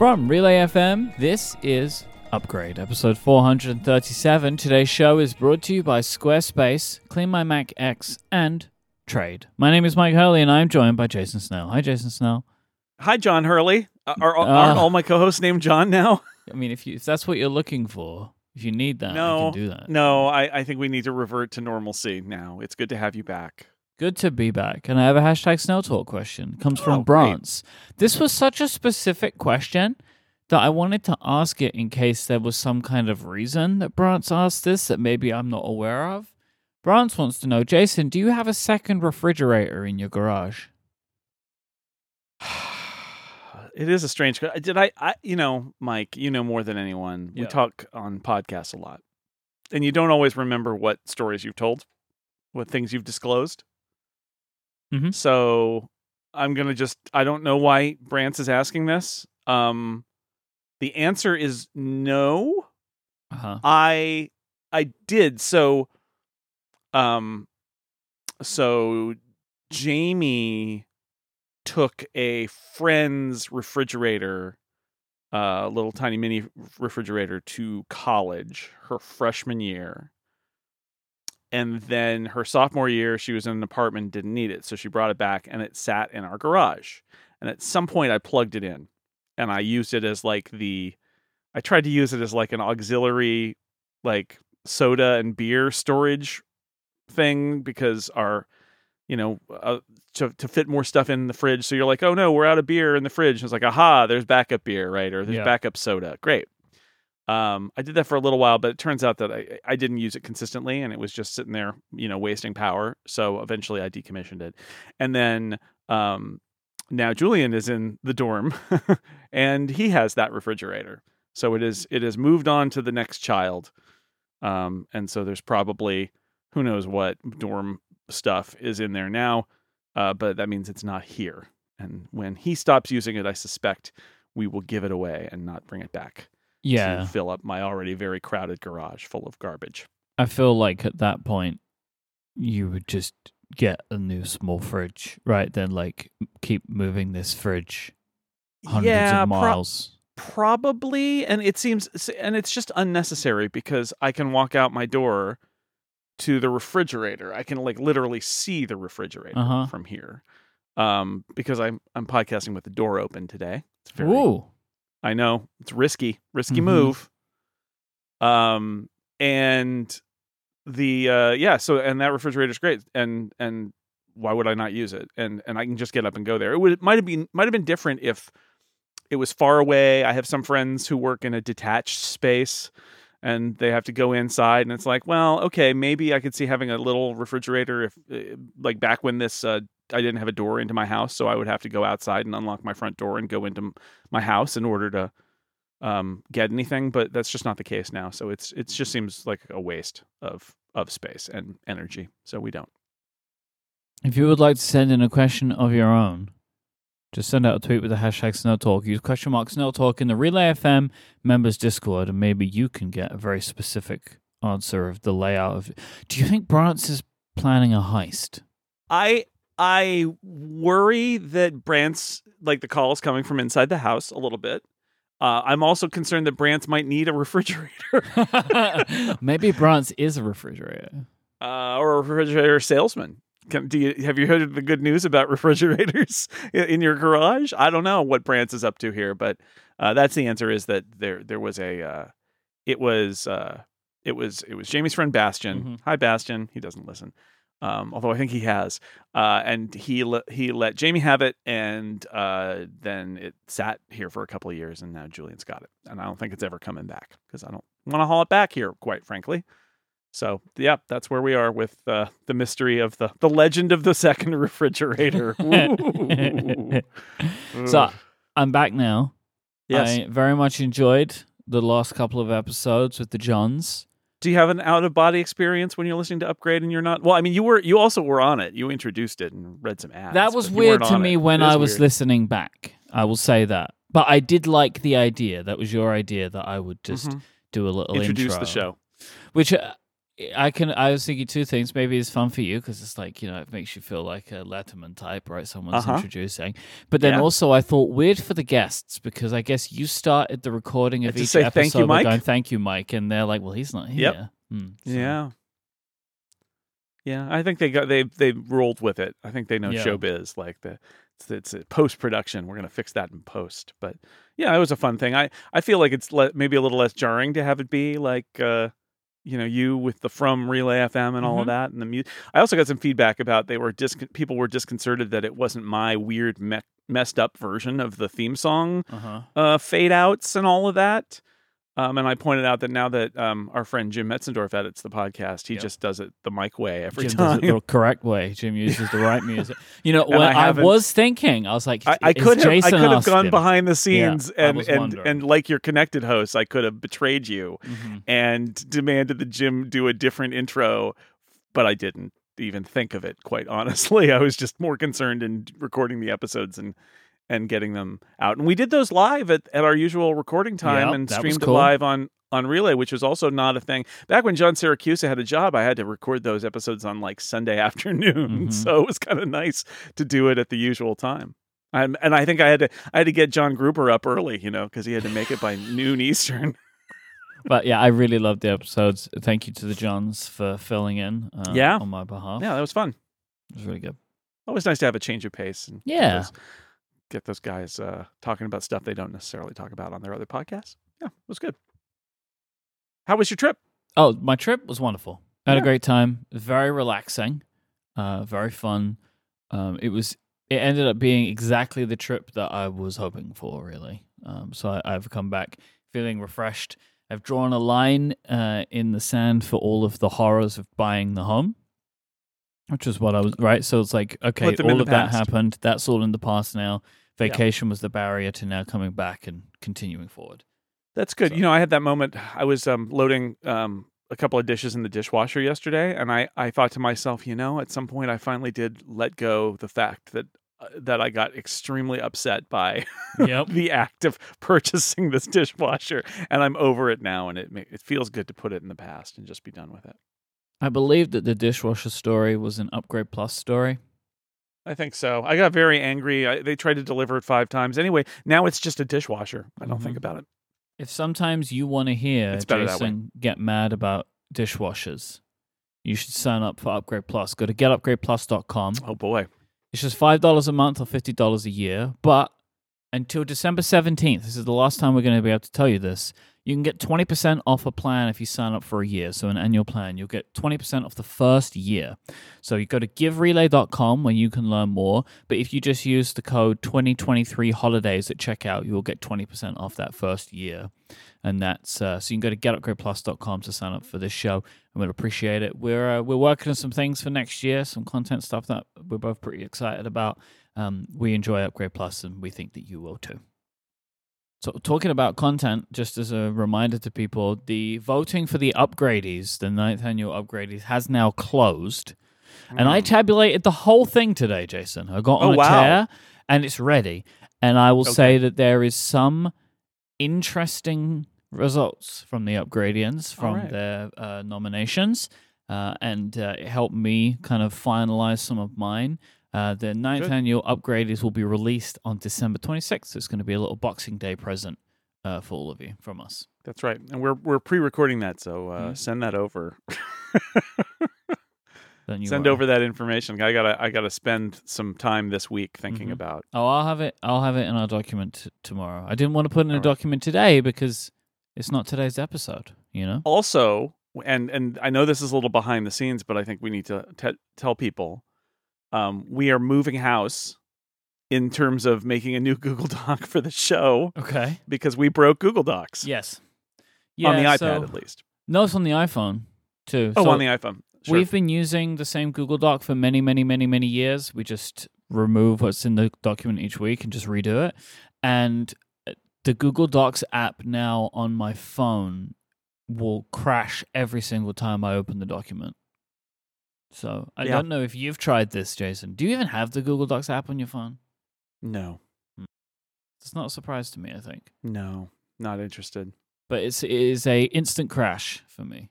From Relay FM, this is Upgrade, episode 437. Today's show is brought to you by Squarespace, CleanMyMac X, and Trade. My name is Myke Hurley, and I'm joined by Jason Snell. Hi, Jason Snell. Hi, John Hurley. Uh, Are, are, Uh. all my co-hosts named John now? I mean, if you if that's what you're looking for, if you need that, I no, can do that. no. I, I think we need to revert to normalcy now. It's good to have you back. Good to be back. And I have a hashtag Snell Talk question. It comes from Oh, great. Brance. This was such a specific question that I wanted to ask it in case there was some kind of reason that Brance asked this that maybe I'm not aware of. Brance wants to know, Jason, do you have a second refrigerator in your garage? It is a strange. Did I, I? You know, Myke. You know more than anyone. We talk on podcasts a lot, and you don't always remember what stories you've told, what things you've disclosed. Mhm. So I'm gonna just. I don't know why Brance is asking this. Um, the answer is no. Uh-huh. I I did so um so Jamie took a friend's refrigerator uh little tiny mini refrigerator to college her freshman year and then her sophomore year she was in an apartment didn't need it. So she brought it back and it sat in our garage. And at some point I plugged it in and I used it as like the I tried to use it as like an auxiliary like soda and beer storage thing because our you know uh, to to fit more stuff in the fridge. So you're like oh no we're out of beer in the fridge. It's like aha there's backup beer right? Or there's Yeah. backup soda. Great um I did that for a little while but it turns out that I I didn't use it consistently and it was just sitting there you know wasting power. So eventually I decommissioned it. And then um now Julian is in the dorm and he has that refrigerator. So it is it has moved on to the next child. Um and so there's probably who knows what dorm stuff is in there now uh but that means it's not here. And when he stops using it i suspect we will give it away and not bring it back Yeah. to fill up my already very crowded garage full of garbage I feel like at that point you would just get a new small fridge, right? Then like keep moving this fridge hundreds yeah of pro- miles. probably and it seems and it's just unnecessary because i can walk out my door to the refrigerator i can like literally see the refrigerator Uh-huh. from here um because i'm i'm podcasting with the door open today it's very Ooh. I know. It's risky risky Mhm. move. Um and the uh yeah so and that refrigerator's great and and why would i not use it? And and i can just get up and go there. It would it might have been might have been different if it was far away. I have some friends who work in a detached space and they have to go inside and it's like well okay maybe i could see having a little refrigerator if uh, like back when this uh i didn't have a door into my house so i would have to go outside and unlock my front door and go into my house in order to um get anything but that's just not the case now so it's it just seems like a waste of of space and energy so we don't If you would like to send in a question of your own, just send out a tweet with the hashtag Snell Talk. Use question mark Snell Talk in the Relay FM members Discord, and maybe you can get a very specific answer of the layout of. Do you think Brance is planning a heist? I I worry that Brant's like the call is coming from inside the house a little bit. Uh, I'm also concerned that Brant's might need a refrigerator maybe Brance is a refrigerator. uh, or a refrigerator salesman. Can, do you have you heard the good news about refrigerators in your garage? I don't know what Brant's is up to here, but uh, that's the answer. Is that there there was a uh, it was uh, it was it was Jamie's friend Bastion. Mhm. Hi Bastion. He doesn't listen. Um, although I think he has, uh, and he le- he let Jamie have it, and uh, then it sat here for a couple of years, and now Julian's got it, and I don't think it's ever coming back because I don't want to haul it back here, quite frankly. So yeah, that's where we are with uh, the mystery of the the legend of the second refrigerator. So I'm back now. yes, I very much enjoyed the last couple of episodes with the Johns. Do you have an out of body experience when you're listening to Upgrade and you're not? Well, I mean, you were you also were on it. You introduced it and read some ads. that was weird to me it. when It I was weird. listening back. I will say that. But I did like the idea. That was your idea that I would just Mhm. do a little introduce intro, the show. which uh, I can. I was thinking two things. Maybe it's fun for you because it's like you know it makes you feel like a Letterman type, right? Someone's Uh-huh. introducing. But then Yeah. also, I thought weird for the guests because I guess you started the recording of each say episode thank you, Myke? going, "Thank you, Myke," and they're like, "Well, he's not here." Yep. Hmm, so- Yeah. Yeah, I think they got they they rolled with it. I think they know Yeah. showbiz like the it's, it's a post production. We're gonna fix that in post. But yeah, it was a fun thing. I I feel like it's le- maybe a little less jarring to have it be like uh you know you with the from relay FM and all Mhm. of that and the music. I also got some feedback about they were dis- people were disconcerted that it wasn't my weird me- messed up version of the theme song Uh-huh. uh, fade outs and all of that. Um, and I pointed out that now that um, our friend Jim Metzendorf edits the podcast, he Yep. just does it the Myke way every Jim time. does it the correct way. Jim uses the right music. You know, when I I, was thinking, I was like, I, I could have I could have gone him? behind the scenes I and and and like your connected host, I could have betrayed you Mhm. and demanded that Jim do a different intro, but I didn't even think of it. Quite honestly, I was just more concerned in recording the episodes and and getting them out. And we did those live at, at our usual recording time Yep, and streamed cool. live on on Relay, which was also not a thing. Back when John Siracusa had a job, I had to record those episodes on like Sunday afternoon. Mhm. So it was kind of nice to do it at the usual time. Um, and I think I had to I had to get John Gruber up early, you know, because he had to make it by noon Eastern. But yeah, I really loved the episodes. Thank you to the Johns for filling in uh, Yeah. on my behalf. Yeah, that was fun. It was really good. Always nice to have a change of pace and Yeah. those, get those guys uh, talking about stuff they don't necessarily talk about on their other podcasts. Yeah, it was good. How was your trip? Oh, my trip was wonderful. I had Yeah. a great time. Very relaxing, uh, very fun. Um, it was. It ended up being exactly the trip that I was hoping for. Really. Um, so I, I've come back feeling refreshed. I've drawn a line uh, in the sand for all of the horrors of buying the home, which is what I was right. So it's like okay, Put them in all of that happened. That's all in the past now. Yeah. Vacation was the barrier to now coming back and continuing forward. That's good. So- You know, I had that moment. I was um, loading um, a couple of dishes in the dishwasher yesterday, and I, I thought to myself, you know, at some point I finally did let go the fact that uh, that I got extremely upset by Yep. the act of purchasing this dishwasher, and I'm over it now, and it it feels good to put it in the past and just be done with it. I believe that the dishwasher story was an upgrade plus story. I think so. I got very angry. I, they tried to deliver it five times. Anyway, now it's just a dishwasher. I don't think Mhm. about it. If sometimes you want to hear It's better that way. Jason get mad about dishwashers, you should sign up for Upgrade Plus. Go to getupgradeplus.com. Oh boy. It's just $5 a month or $50 a year. But until December 17th, this is the last time we're going to be able to tell you this, you can get 20% off a plan if you sign up for a year. So, an annual plan, you'll get 20% off the first year. So, you go to giverelay.com where you can learn more. But if you just use the code 2023 holidays at checkout, you will get 20% off that first year. And that's uh, so you can go to getupgradeplus.com to sign up for this show, and we'd appreciate it. We're uh, we're working on some things for next year, some content stuff that we're both pretty excited about. Um, we enjoy Upgrade Plus, and we think that you will too. So, talking about content, just as a reminder to people, the voting for the upgradies, the ninth annual upgradies, has now closed. And I Mm. tabulated the whole thing today, Jason. I got on Oh, a wow. chair and it's ready. And I will Okay. say that there is some interesting results from the upgradians from right. their uh, nominations. Uh, and uh, it helped me kind of finalize some of mine. Uh, the ninth Good. annual upgradies will be released on December 26th. So it's going to be a little Boxing Day present uh, for all of you from us. That's right. And we're we're pre-recording that, so uh, Mhm. send that over. Then you send are- over that information. I gotta I gotta spend some time this week thinking Mhm. about. Oh, I'll have it. I'll have it in our document t- tomorrow. I didn't want to put in a All right. document today because it's not today's episode. You know. Also, and and I know this is a little behind the scenes, but I think we need to te- tell people um, we are moving house in terms of making a new Google Doc for the show Okay. because we broke Google Docs Yes. on the iPad so- at least. No, it's on the iPhone too. Oh, So on the iPhone. Sure. We've been using the same Google Doc for many, many, many, many years. We just remove what's in the document each week and just redo it. And uh, the Google Docs app now on my phone will crash every single time I open the document. So I Yeah. don't know if you've tried this, Jason. Do you even have the Google Docs app on your phone? no, It's not a surprise to me, I think. no, not interested. But it's it is a instant crash for me.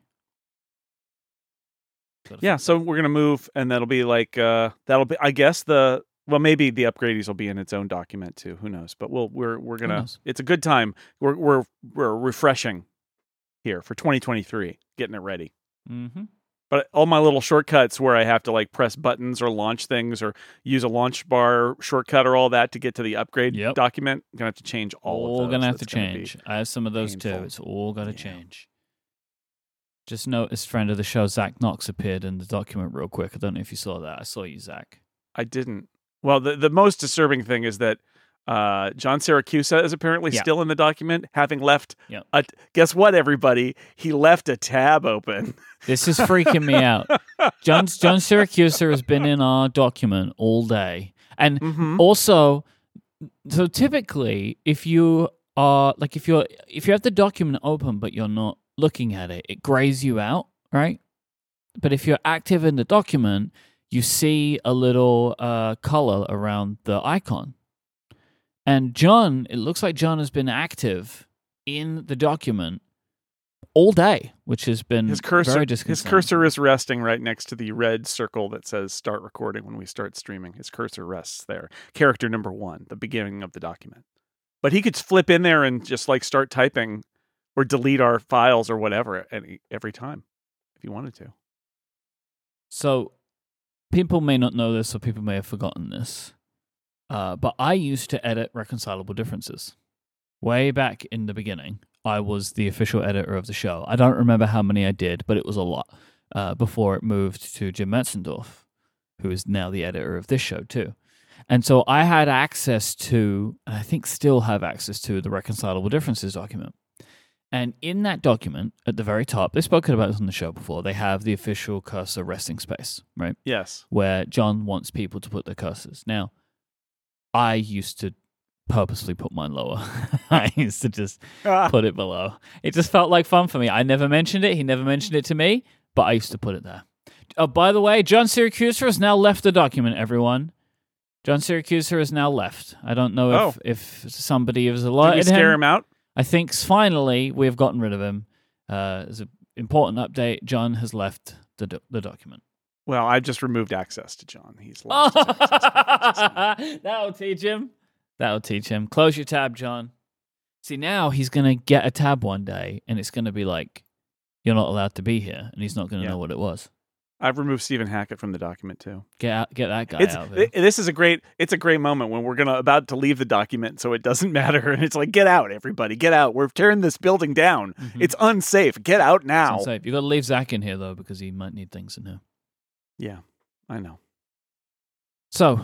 Gotta Yeah, so we're gonna move, and that'll be like uh, that'll be. I guess the well, maybe the upgradies will be in its own document too. Who knows? But we'll we're we're gonna. It's a good time. We're we're we're refreshing here for 2023, getting it ready. it. But all my little shortcuts where I have to like press buttons or launch things or use a LaunchBar shortcut or all that to get to the upgrade Yep. document, I'm gonna have to change all, All, of those. All gonna have to That's gonna change. I have some of those too. It's all got to Yeah. change. Just noticed friend of the show, Zach Knox, appeared in the document real quick. I don't know if you saw that. I saw you, Zach. I didn't. Well, the the most disturbing thing is that uh, John Siracusa is apparently Yeah. still in the document, having left. Yep. A, guess what, everybody? He left a tab open. This is freaking me out. John John Siracusa has been in our document all day, and hmm also, so typically, if you are like if you're if you have the document open but you're not looking at it, it grays you out, right? But if you're active in the document, you see a little uh, color around the icon. And John, it looks like John has been active in the document all day, which has been His cursor, his cursor is resting right next to the red circle that says "Start recording" when we start streaming. His cursor rests there. Character number one, the beginning of the document. But he could flip in there and just like start typing, or delete our files or whatever any, every time if he wanted to. So, people may not know this, or people may have forgotten this. Uh, but I used to edit reconcilable differences. Way back in the beginning, I was the official editor of the show. I don't remember how many I did, but it was a lot uh, before it moved to Jim Metzendorf, who is now the editor of this show, too. And so I had access to, and I think still have access to, the reconcilable differences document. And in that document, at the very top, they've spoken about this on the show before, they have the official cursor resting space, right? Yes. Where John wants people to put their cursors. Now, I used to purposely put mine lower. I used to just put it below. It just felt like fun for me. I never mentioned it. He never mentioned it to me, but I used to put it there. Oh, by the way, John Siracusa has now left the document, everyone. John Siracusa has now left. I don't know if, Oh. if somebody has Did we scare him. him out? I think finally we have gotten rid of him. Uh, as an important update, John has left the, do- the document. Well, I've just removed access to John. He's lost his access to access. That'll teach him. That'll teach him. Close your tab, John. See, now he's going to get a tab one day and it's going to be like, you're not allowed to be here. And he's not going to Yeah. know what it was. I've removed Stephen Hackett from the document too. Get out, get that guy It's out of here. this is a great it's a great moment when we're gonna about to leave the document, so it doesn't matter, and it's like get out, everybody, get out. We're tearing this building down. Mhm. It's unsafe. Get out It's now. unsafe. You got to leave Zach in here, though, because he might need things in here. Yeah, I know. So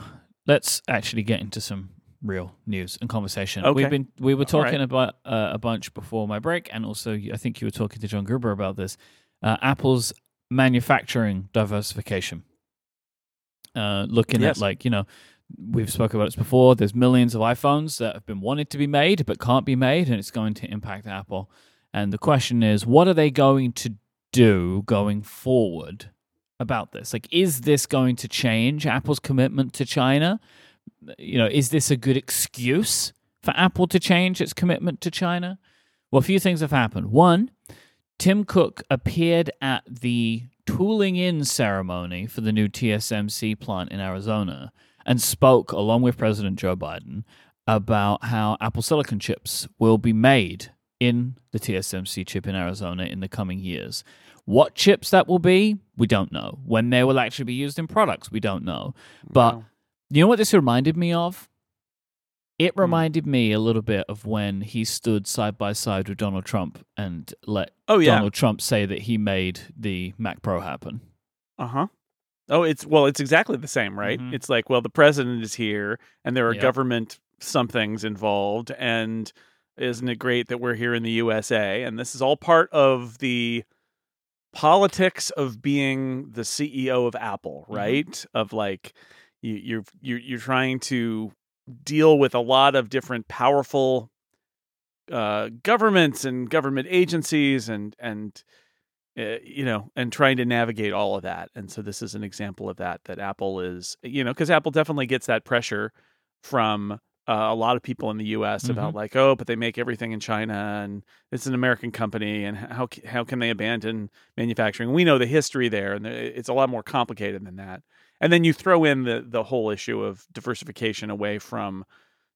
let's actually get into some real news and conversation. Okay. We've been we were All right. talking about uh, a bunch before my break, and also I think you were talking to John Gruber about this. Uh, Apple's manufacturing diversification. Uh, looking Yes. at like you know, we've spoken about this before. There's millions of iPhones that have been wanted to be made but can't be made, and it's going to impact Apple. And the question is, what are they going to do going forward about this? Like, is this going to change Apple's commitment to China? You know, is this a good excuse for Apple to change its commitment to China? Well, a few things have happened. One, Tim Cook appeared at the tooling in ceremony for the new TSMC plant in Arizona and spoke, along with President Joe Biden, about how Apple Silicon chips will be made in the TSMC chip in Arizona in the coming years. What chips that will be, we don't know. When they will actually be used in products, we don't know. But Wow. you know what this reminded me of? It Hmm. reminded me a little bit of when he stood side by side with Donald Trump and let oh yeah, Donald Trump say that he made the Mac Pro happen. uh huh. Oh, it's well, it's exactly the same, right? Mhm. It's like, well, the president is here, and there are Yep. government somethings involved, and isn't it great that we're here in the USA? And this is all part of the politics of being the CEO of Apple, Mhm. right? Of like you, you're you're you're trying to deal with a lot of different powerful uh, governments and government agencies and and uh, you know and trying to navigate all of that and so this is an example of that that apple is you know because apple definitely gets that pressure from uh, a lot of people in the U.S. about Mm-hmm. like, oh, but they make everything in China and it's an American company, and how how can they abandon manufacturing? We know the history there, and it's a lot more complicated than that. And then you throw in the the whole issue of diversification away from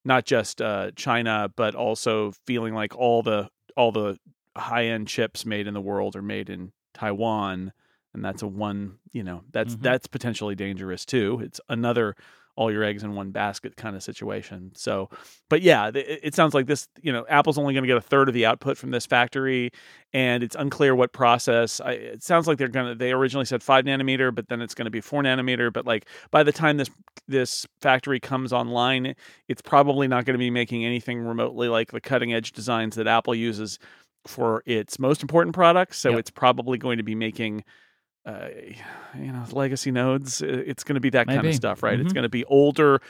not just uh, China, but also feeling like all the all the high end chips made in the world are made in Taiwan, and that's a one. You know, that's Mhm. that's potentially dangerous too. It's another all your eggs in one basket kind of situation. So, but yeah, it, it sounds like this. You know, Apple's only going to get a third of the output from this factory, and it's unclear what process. I, it sounds like they're gonna. They originally said five nanometer, but then it's going to be four nanometer. But like by the time this this factory comes online, it's probably not going to be making anything remotely like the cutting edge designs that Apple uses for its most important products. So Yep. it's probably going to be making, uh, you know, legacy nodes. It's going to be that kind of stuff, right? It's Mhm. going to be older.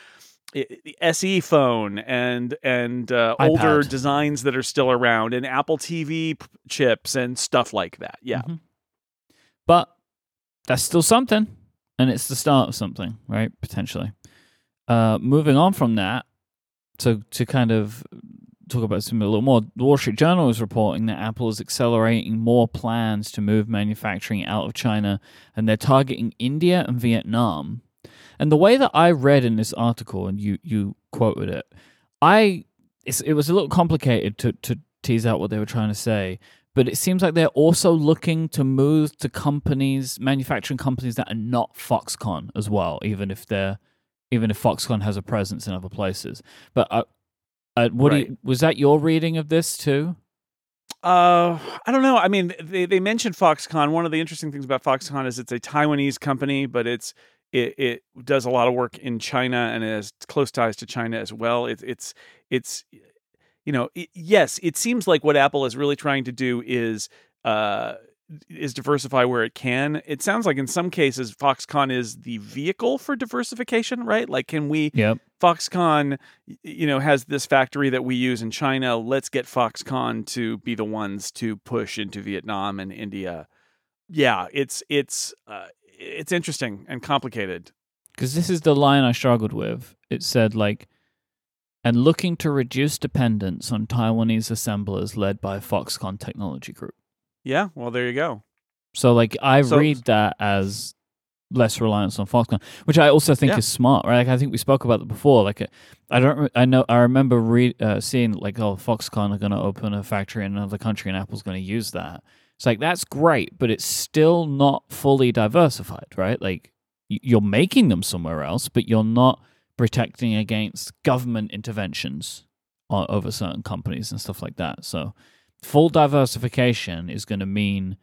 The SE phone and and uh, older designs that are still around, and Apple TV p- chips and stuff like that. Yeah, Mhm. But that's still something, and it's the start of something, right? Potentially. Uh, moving on from that, to to kind of talk about something a little more. The Wall Street Journal is reporting that Apple is accelerating more plans to move manufacturing out of China, and they're targeting India and Vietnam. And the way that I read in this article, and you you quoted it, I it was a little complicated to to tease out what they were trying to say but it seems like they're also looking to move to companies, manufacturing companies that are not Foxconn as well, even if they're even if Foxconn has a presence in other places. But uh, uh, what do you, was that your reading of this too? Uh, I don't know. I mean, they they mentioned Foxconn. One of the interesting things about Foxconn is it's a Taiwanese company, but it's it, it does a lot of work in China and it has close ties to China as well. It's it's it's you know it, yes, it seems like what Apple is really trying to do is uh is diversify where it can. It sounds like in some cases Foxconn is the vehicle for diversification, right? Like, can we Yep. Foxconn, you know, has this factory that we use in China. Let's get Foxconn to be the ones to push into Vietnam and India. Yeah, it's it's uh, it's interesting and complicated. Because this is the line I struggled with. It said like, and looking to reduce dependence on Taiwanese assemblers led by Foxconn Technology Group. Yeah, well, there you go. So like I So- read that as less reliance on Foxconn, which I also think Yeah. is smart, right? Like I think we spoke about that before. Like uh, I don't, I know, I remember re- uh, seeing like, oh, Foxconn are going to open a factory in another country, and Apple's going to use that. It's like that's great, but it's still not fully diversified, right? Like you're making them somewhere else, but you're not protecting against government interventions over certain companies and stuff like that. So full diversification is going to mean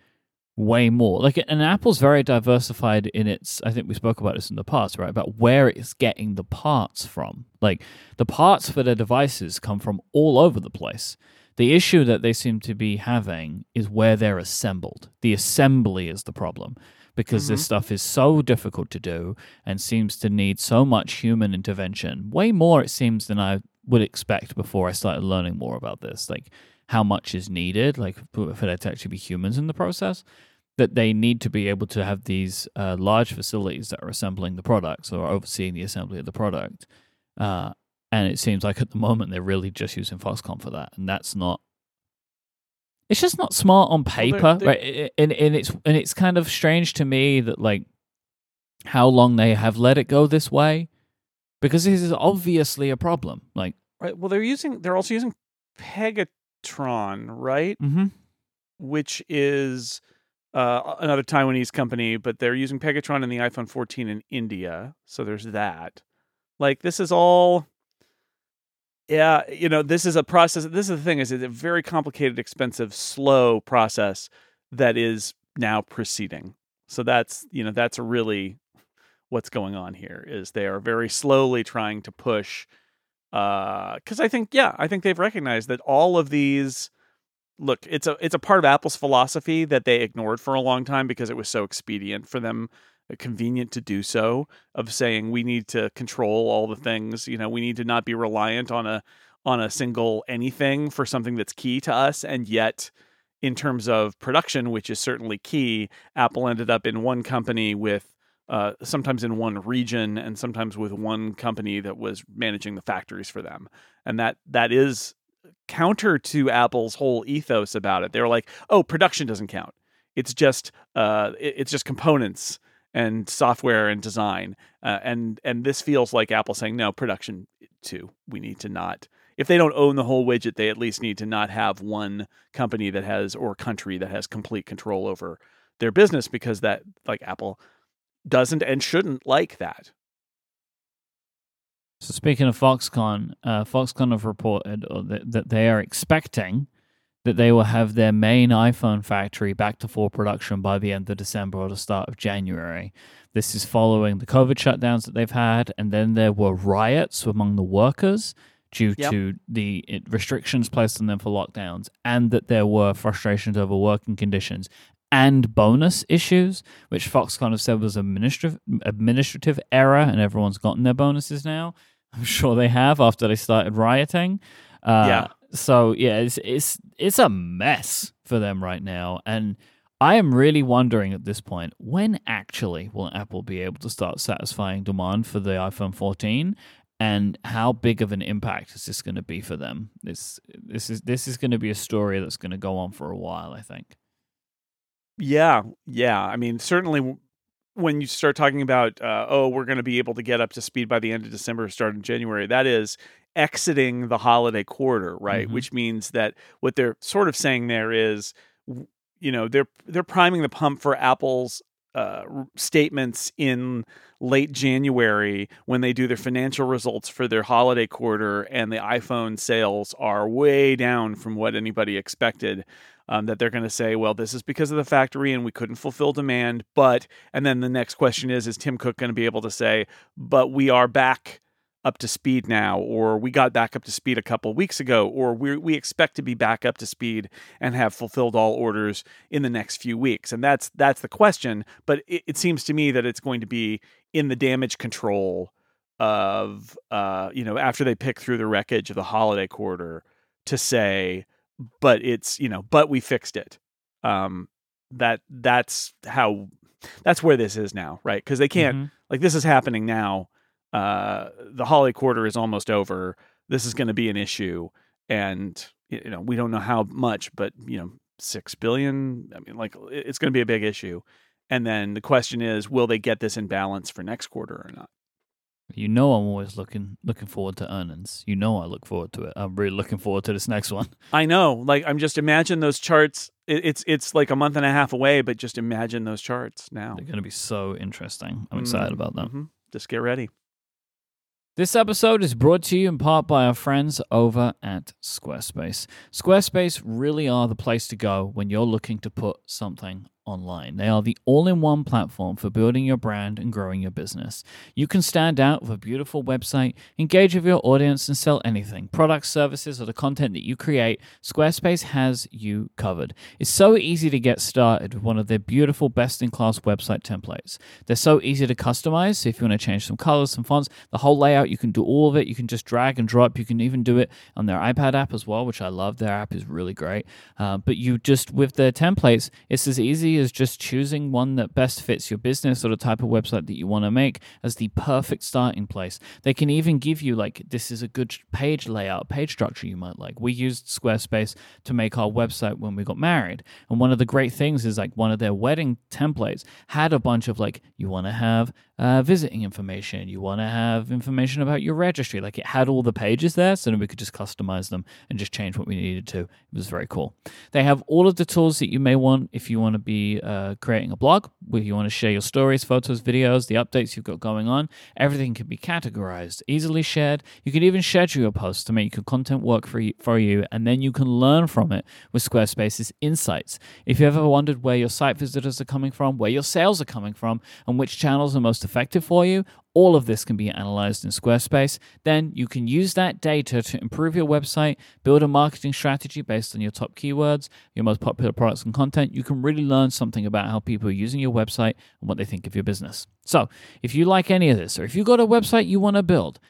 way more. Like, and Apple's very diversified in its. I think we spoke about this in the past, right? About where it's getting the parts from. Like, the parts for their devices come from all over the place. The issue that they seem to be having is where they're assembled. The assembly is the problem because this Mhm. stuff is so difficult to do and seems to need so much human intervention. Way more, it seems, than I would expect before I started learning more about this. Like, how much is needed, like for there to actually be humans in the process, that they need to be able to have these uh, large facilities that are assembling the products or overseeing the assembly of the product. Uh, and it seems like at the moment they're really just using Foxconn for that, and that's not. It's just not smart on they're- paper, they're- right? And and it's and it's kind of strange to me that like how long they have let it go this way, because this is obviously a problem. Like, Right. Well, they're using. They're also using Pegatron, right? mm-hmm. Which is uh, another Taiwanese company, but they're using Pegatron in the iPhone 14 in India. So there's that. Like this is all. Yeah, you know, this is a process. This is the thing: is it's a very complicated, expensive, slow process that is now proceeding. So that's you know that's really what's going on here. Is they are very slowly trying to push because I think yeah, I think they've recognized that all of these look it's a it's a part of Apple's philosophy that they ignored for a long time because it was so expedient for them uh, convenient to do so of saying we need to control all the things you know we need to not be reliant on a on a single anything for something that's key to us. And yet in terms of production which is certainly key apple ended up in one company with uh, sometimes in one region and sometimes with one company that was managing the factories for them. And that that is counter to Apple's whole ethos about it. They're like, oh, production doesn't count. It's just uh, it's just components and software and design. Uh, and and this feels like Apple saying, no, production too. We need to not. If they don't own the whole widget, they at least need to not have one company that has or country that has complete control over their business because that like Apple doesn't and shouldn't like that. So speaking of Foxconn, uh, Foxconn have reported that, that they are expecting that they will have their main iPhone factory back to full production by the end of December or the start of January. This is following the COVID shutdowns that they've had, and then there were riots among the workers due yep. to the restrictions placed on them for lockdowns, and that there were frustrations over working conditions and bonus issues, which Foxconn of said was administrative administrative error, and everyone's gotten their bonuses now. I'm sure they have after they started rioting. Uh, yeah. So yeah, it's it's it's a mess for them right now, and I am really wondering at this point when actually will Apple be able to start satisfying demand for the iPhone 14, and how big of an impact is this going to be for them? This this is this is going to be a story that's going to go on for a while, I think. Yeah, yeah. I mean, certainly when you start talking about, uh, oh, we're going to be able to get up to speed by the end of December, start in January, that is exiting the holiday quarter, right? Mm-hmm. Which means that what they're sort of saying there is, you know, they're they're priming the pump for Apple's uh, statements in late January when they do their financial results for their holiday quarter, and the iPhone sales are way down from what anybody expected um, that they're going to say, well, this is because of the factory and we couldn't fulfill demand. But, and then the next question is, is Tim Cook going to be able to say, but we are back up to speed now, or we got back up to speed a couple weeks ago, or we we expect to be back up to speed and have fulfilled all orders in the next few weeks, and that's that's the question. But it, it seems to me that it's going to be in the damage control of uh, you know after they pick through the wreckage of the holiday quarter to say but it's you know but we fixed it. Um that that's how that's where this is now right? Because they can't mm-hmm. like this is happening now uh the holiday quarter is almost over this is going to be an issue and you know we don't know how much but you know 6 billion i mean like it's going to be a big issue. And then the question is will they get this in balance for next quarter or not you know I'm always looking looking forward to earnings. You know I look forward to it. I'm really looking forward to this next one. I know. Like I'm just imagine those charts. it's it's like a month and a half away, but just imagine those charts now. They're going to be so interesting. I'm excited mm-hmm. about them. Mm-hmm. Just get ready. This episode is brought to you in part by our friends over at Squarespace. Squarespace really are the place to go when you're looking to put something online. They are the all in one platform for building your brand and growing your business. You can stand out with a beautiful website, engage with your audience, and sell anything products, services, or the content that you create. Squarespace has you covered. It's so easy to get started with one of their beautiful, best in class website templates. They're so easy to customize. So if you want to change some colors, some fonts, the whole layout, you can do all of it. You can just drag and drop. You can even do it on their iPad app as well, which I love. Their app is really great. Uh, but you just, with their templates, it's as easy is just choosing one that best fits your business or the type of website that you want to make as the perfect starting place. They can even give you like this is a good page layout, page structure you might like. We used Squarespace to make our website when we got married. And one of the great things is like one of their wedding templates had a bunch of like you want to have uh, visiting information, you want to have information about your registry. Like it had all the pages there, so that we could just customize them and just change what we needed to. It was very cool. They have all of the tools that you may want if you want to be uh, creating a blog, where you want to share your stories, photos, videos, the updates you've got going on. Everything can be categorized, easily shared. You can even schedule your posts to make your content work for you, for you, and then you can learn from it with Squarespace's insights. If you ever wondered where your site visitors are coming from, where your sales are coming from, and which channels are most effective for you, all of this can be analyzed in Squarespace. Then you can use that data to improve your website, build a marketing strategy based on your top keywords, your most popular products and content. You can really learn something about how people are using your website and what they think of your business. So, if you like any of this, or if you've got a website you want to build,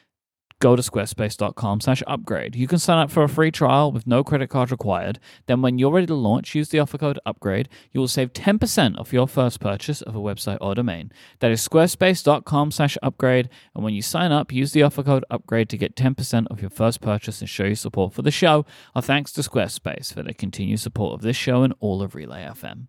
go to squarespace.com slash upgrade. You can sign up for a free trial with no credit card required. Then when you're ready to launch, use the offer code upgrade. You will save 10% off your first purchase of a website or domain. That is squarespace.com slash upgrade. And when you sign up, use the offer code upgrade to get 10% off your first purchase and show your support for the show. Our thanks to Squarespace for their continued support of this show and all of Relay FM.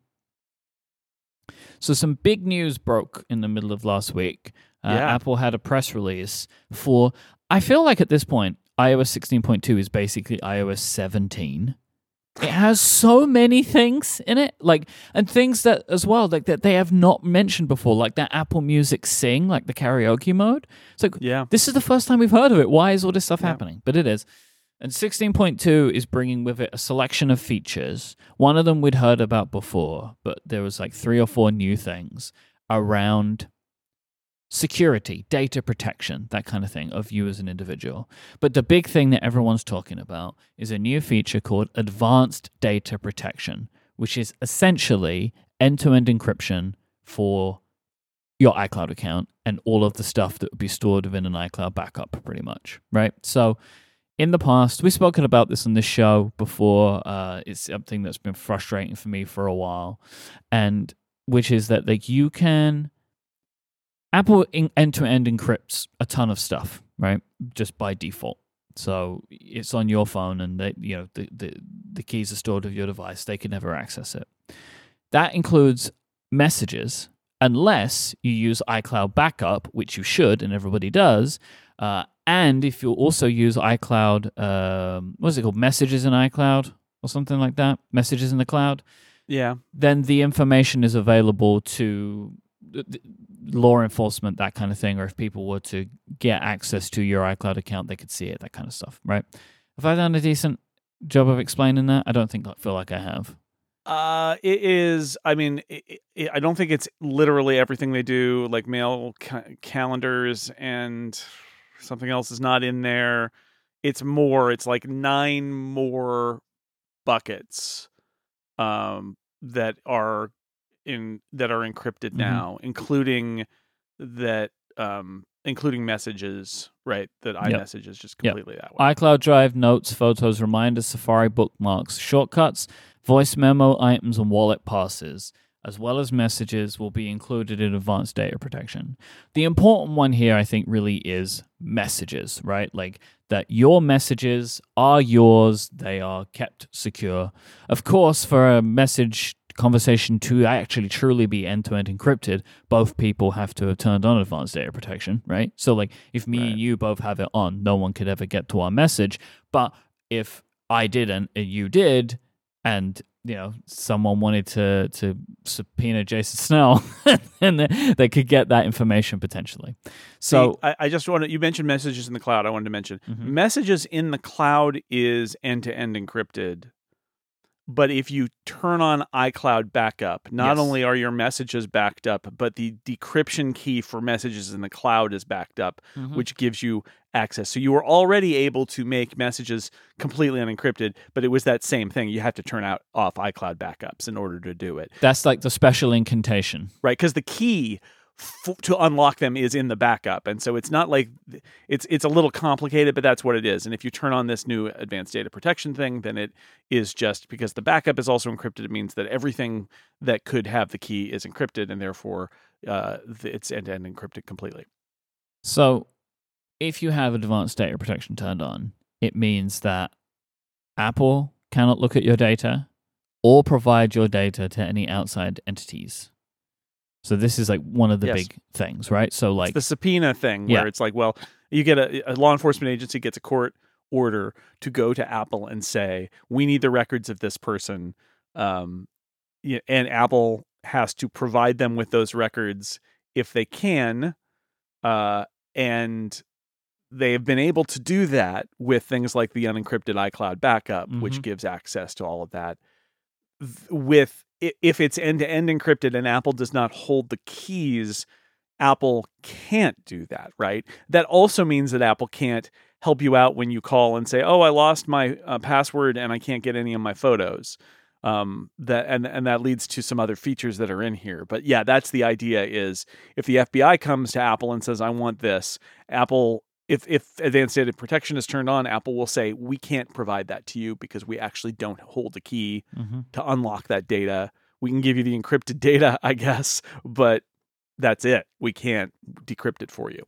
So some big news broke in the middle of last week. Uh, Yeah. Apple had a press release for. I feel like at this point, iOS 16.2 is basically iOS 17. It has so many things in it, like and things that as well, like that they have not mentioned before, like that Apple Music Sing, like the karaoke mode. It's like Yeah. this is the first time we've heard of it. Why is all this stuff Yeah. happening? But it is. And 16.2 is bringing with it a selection of features. One of them we'd heard about before, but there was like three or four new things around security, data protection, that kind of thing of you as an individual. But the big thing that everyone's talking about is a new feature called advanced data protection, which is essentially end to end encryption for your iCloud account and all of the stuff that would be stored within an iCloud backup, pretty much, right? So, in the past, we've spoken about this on this show before. Uh, it's something that's been frustrating for me for a while, and which is that like you can Apple end to end encrypts a ton of stuff, right? Just by default. So it's on your phone, and they, you know the, the the keys are stored with your device. They can never access it. That includes messages, unless you use iCloud Backup, which you should, and everybody does. Uh, and if you also use iCloud, um, what is it called? Messages in iCloud or something like that. Messages in the cloud. Yeah. Then the information is available to law enforcement, that kind of thing. Or if people were to get access to your iCloud account, they could see it, that kind of stuff, right? Have I done a decent job of explaining that? I don't think I feel like I have. Uh, it is. I mean, it, it, I don't think it's literally everything they do. Like mail ca- calendars and something else is not in there. It's more. It's like nine more buckets, um, that are in that are encrypted Mhm. now, including that, um, including messages. Right, that iMessage is just Yep. completely that way. iCloud Drive, notes, photos, reminders, Safari bookmarks, shortcuts, voice memo items, and wallet passes, as well as messages, will be included in advanced data protection. The important one here, I think, really is messages, right? Like that your messages are yours, they are kept secure. Of course, for a message conversation to actually truly be end to end encrypted, both people have to have turned on advanced data protection, right? So, like, if me Right. and you both have it on, no one could ever get to our message. But if I didn't and you did, and you know someone wanted to to subpoena Jason Snell, then they, they could get that information potentially. So, See, I, I just want to. You mentioned messages in the cloud. I wanted to mention Mhm. messages in the cloud is end to end encrypted. But if you turn on iCloud backup, not Yes. only are your messages backed up, but the decryption key for messages in the cloud is backed up, Mhm. which gives you access. So you were already able to make messages completely unencrypted, but it was that same thing. You have to turn out off iCloud backups in order to do it that's like the special incantation. right? Because the key f- to unlock them is in the backup, and so it's not like it's it's a little complicated, but that's what it is. And if you turn on this new advanced data protection thing, then it is just because the backup is also encrypted. It means that everything that could have the key is encrypted, and therefore uh, it's end to end encrypted completely. So, if you have advanced data protection turned on, it means that Apple cannot look at your data or provide your data to any outside entities. So this is like one of the Yes. big things, right? So like It's the subpoena thing where Yeah. it's like, well, you get a, a law enforcement agency gets a court order to go to Apple and say, we need the records of this person. Um, and Apple has to provide them with those records if they can. Uh, and they have been able to do that with things like the unencrypted iCloud backup, which Mhm. gives access to all of that. Th- With if it's end to end encrypted and Apple does not hold the keys, Apple can't do that, right? That also means that Apple can't help you out when you call and say, "Oh, I lost my uh, password and I can't get any of my photos." Um, that and and that leads to some other features that are in here. But yeah, that's the idea: is if the FBI comes to Apple and says, "I want this," Apple if if advanced data protection is turned on, Apple will say we can't provide that to you because we actually don't hold the key hmm to unlock that data. We can give you the encrypted data, I guess, but that's it. We can't decrypt it for you.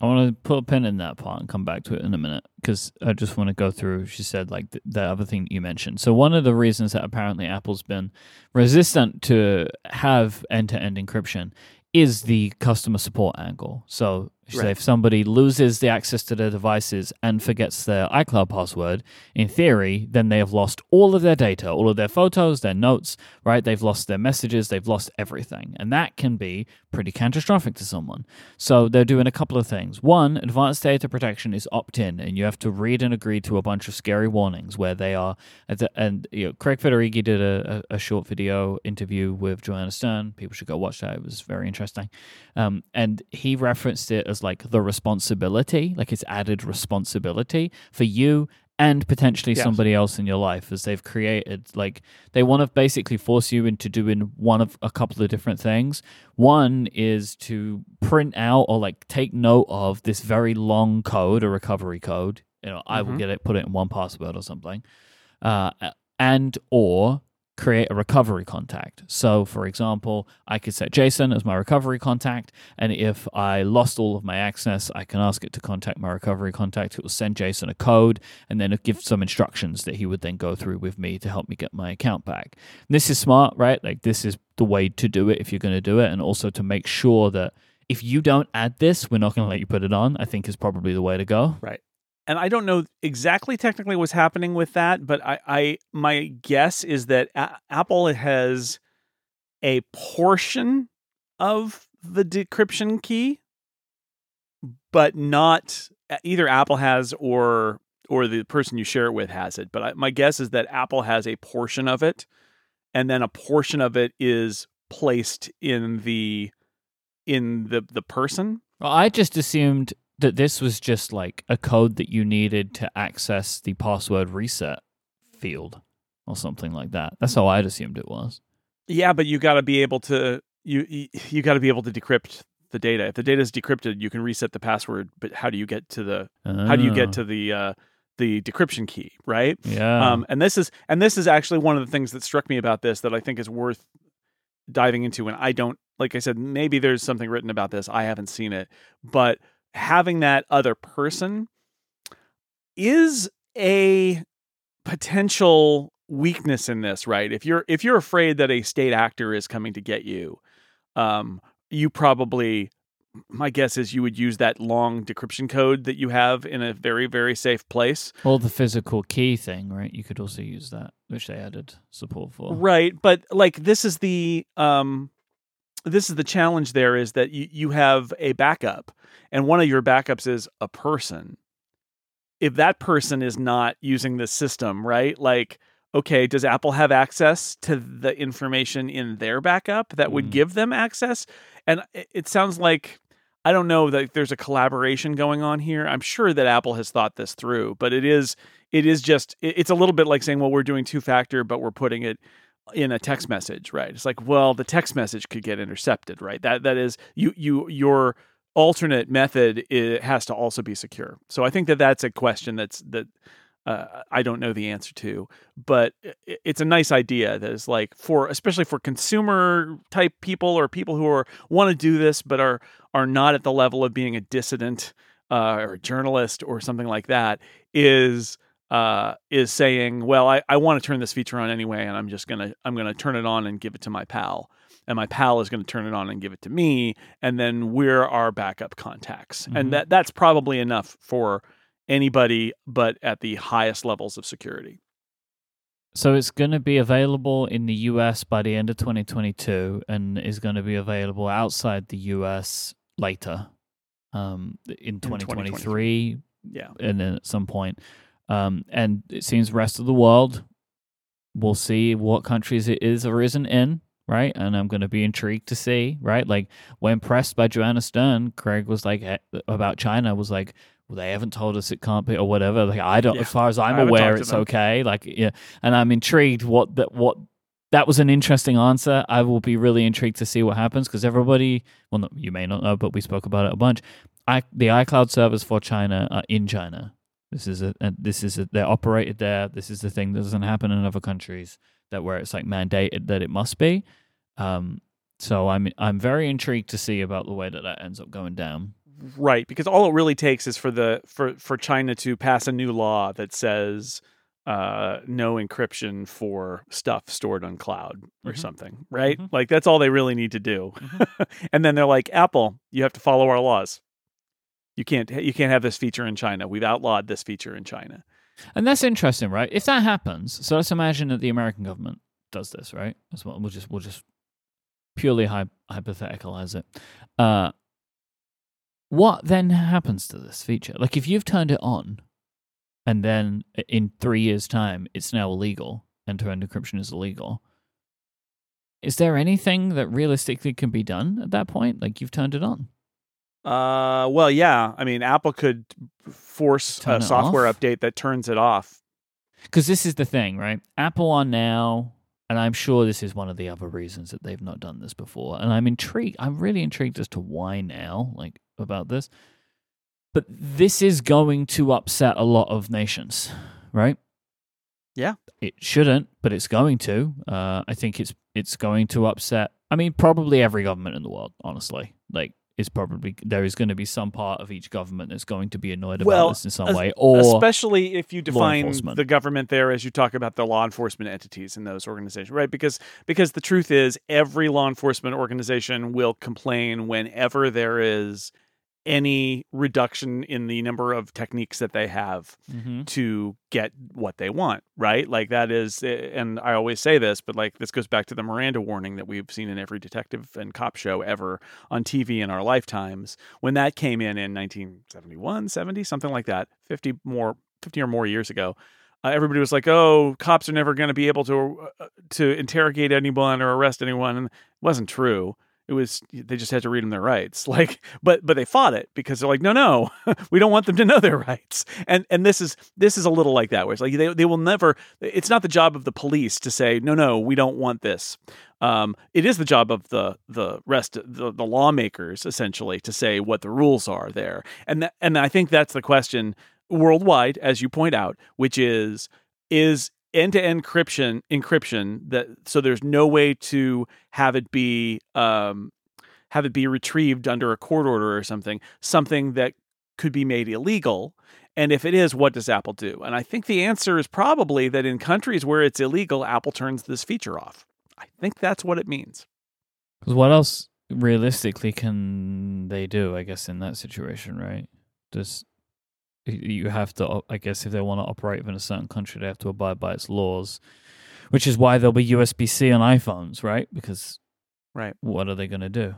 I want to put a pin in that part and come back to it in a minute because I just want to go through. She said like th- the other thing that you mentioned. So one of the reasons that apparently Apple's been resistant to have end-to-end encryption is the customer support angle. So she said if somebody loses the access to their devices and forgets their iCloud password, in theory, then they have lost all of their data, all of their photos, their notes, right? They've lost their messages, they've lost everything. And that can be pretty catastrophic to someone. So they're doing a couple of things. One, advanced data protection is opt in, and you have to read and agree to a bunch of scary warnings where they are. And you know, Craig Federighi did a, a, a short video interview with Joanna Stern. People should go watch that. It was very interesting. Um, and he referenced it as like the responsibility, like it's added responsibility for you and potentially Yes. somebody else in your life as they've created like they want to basically force you into doing one of a couple of different things one is to print out or like take note of this very long code a recovery code you know i will Mhm. get it put it in 1Password or something uh, and or create a recovery contact so for example i could set jason as my recovery contact and if i lost all of my access i can ask it to contact my recovery contact it will send jason a code and then give some instructions that he would then go through with me to help me get my account back. This is smart, right? Like this is the way to do it if you're going to do it, and also to make sure that if you don't add this, we're not going to let you put it on. I think is probably the way to go. And I don't know exactly technically what's happening with that, but I, I my guess is that A- Apple has a portion of the decryption key, but not either Apple has or or the person you share it with has it. But I, my guess is that Apple has a portion of it, and then a portion of it is placed in the in the the person. Well, I just assumed that this was just like a code that you needed to access the password reset field or something like that. That's how I'd assumed it was. Yeah, but you got to be able to you you, you got to be able to decrypt the data. If the data is decrypted, you can reset the password. But how do you get to the how do you Ah, get to the uh, the decryption key? Right. Yeah. Um, and this is and this is actually one of the things that struck me about this that I think is worth diving into. And I don't like I said, maybe there's something written about this. I haven't seen it, but having that other person is a potential weakness in this, right? If you're if you're afraid that a state actor is coming to get you, um, you probably my guess is you would use that long decryption code that you have in a very very safe place or the physical key thing, right? You could also use that, which they added support for. Right, but like this is the um this is the challenge there is that you you have a backup and one of your backups is a person. If that person is not using the system, right? Like okay, does Apple have access to the information in their backup that would Mm. give them access? And it, it sounds like I don't know that there's a collaboration going on here. I'm sure that Apple has thought this through, but it is it is just it- it's a little bit like saying, well, we're doing two factor, but we're putting it in a text message, right? It's like, well, the text message could get intercepted, right? That that is you you your alternate method it has to also be secure. So I think that that's a question that's that uh, I don't know the answer to, but it's a nice idea that is like for especially for consumer type people or people who are want to do this but are are not at the level of being a dissident uh, or a journalist or something like that is uh, is saying, well, I, I want to turn this feature on anyway, and I'm just gonna I'm gonna turn it on and give it to my pal, and my pal is gonna turn it on and give it to me, and then we're our backup contacts, Mhm. and that that's probably enough for anybody, but at the highest levels of security. So it's going to be available in the US by the end of 2022 and is going to be available outside the US later um, in 2023 Yeah, and then at some point. Um, and it seems rest of the world, we'll see what countries it is or isn't in, right? And I'm going to be intrigued to see, right? Like when pressed by Joanna Stern, Craig was like eh, about China was like, well, they haven't told us it can't be or whatever. Like I don't, Yeah. as far as I'm aware, it's them. okay. Like yeah, and I'm intrigued what that what that was an interesting answer. I will be really intrigued to see what happens because everybody, well, no, you may not know, but we spoke about it a bunch. I, the iCloud servers for China are in China. This is a, a this is a, they're operated there. This is the thing that doesn't happen in other countries that where it's like mandated that it must be. Um, so I'm I'm very intrigued to see about the way that that ends up going down. Right, because all it really takes is for the for for China to pass a new law that says uh no encryption for stuff stored on cloud or Mhm. something, right? Mhm. Like that's all they really need to do. Mhm. and then they're like, "Apple, you have to follow our laws. You can't you can't have this feature in China. We've outlawed this feature in China." And that's interesting, right? If that happens, so let's imagine that the American government does this, right? As well, we'll just we'll just purely hy- hypotheticalize it. Uh, what then happens to this feature? Like, if you've turned it on, and then in three years' time, it's now illegal, end-to-end encryption is illegal. Is there anything that realistically can be done at that point? Like, you've turned it on. Uh, well, yeah. I mean, Apple could force Turn a software off? update that turns it off. Because this is the thing, right? Apple are now, and I'm sure this is one of the other reasons that they've not done this before. And I'm intrigued. I'm really intrigued as to why now, like about this. But this is going to upset a lot of nations, right? Yeah. It shouldn't, but it's going to. Uh, I think it's it's going to upset. I mean, probably every government in the world. Honestly, like. Is probably there is going to be some part of each government that's going to be annoyed about Well, this in some way, or especially if you define the government there as you talk about the law enforcement entities in those organizations right? Because because the truth is every law enforcement organization will complain whenever there is any reduction in the number of techniques that they have Mhm. to get what they want right? Like that is eh, and i always say this but like this goes back to the miranda warning that we've seen in every detective and cop show ever on tv in our lifetimes. When that came in in 1971 70 something like that 50 more 50 or more years ago uh, everybody was like oh cops are never going to be able to uh, to interrogate anyone or arrest anyone and it wasn't true it was they just had to read them their rights like but but they fought it because they're like no no we don't want them to know their rights. And and this is this is a little like that where it's like they, they will never it's not the job of the police to say no no we don't want this. Um, it is the job of the the rest the, the lawmakers essentially to say what the rules are there. And that, and I think that's the question worldwide as you point out which is is end-to-end encryption encryption that so there's no way to have it be um, have it be retrieved under a court order or something something that could be made illegal and if it is what does apple do and i think the answer is probably that in countries where it's illegal apple turns this feature off i think that's what it means Because what else realistically can they do? I guess in that situation, right? Y- you have to? I guess if they want to operate within a certain country, they have to abide by its laws, which is why there'll be USB C on iPhones, right? Because Right. what are they going to do?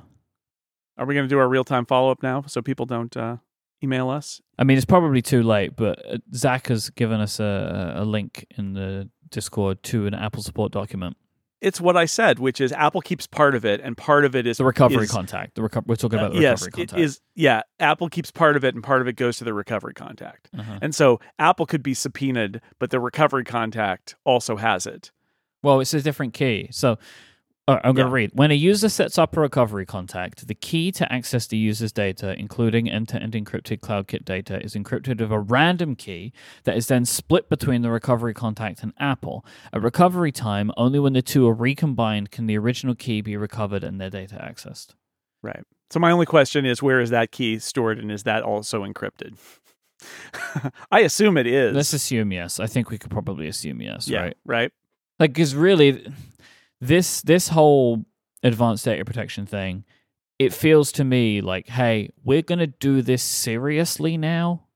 are we going to do our real-time follow-up now so people don't uh, email us I mean, it's probably too late, but uh, Zach has given us a, a link in the Discord to an Apple support document. It's what i said which is apple keeps part of it and part of it is The recovery is- contact. The reco- we're talking about uh, the yes recovery contact. is yeah apple keeps part of it and part of it goes to the recovery contact Uh-huh. And so Apple could be subpoenaed, but the recovery contact also has it. Well, it's a different key. So uh, I'm going to Yeah. read. When a user sets up a recovery contact, the key to access the user's data, including end to end encrypted CloudKit data, is encrypted with a random key that is then split between the recovery contact and Apple. At recovery time, only when the two are recombined can the original key be recovered and their data accessed. Right. So my only question is where is that key stored and is that also encrypted? I assume it is. Let's assume yes. I think we could probably assume yes, yeah, right? right. like because really this this whole advanced data protection thing it feels to me like hey we're going to do this seriously now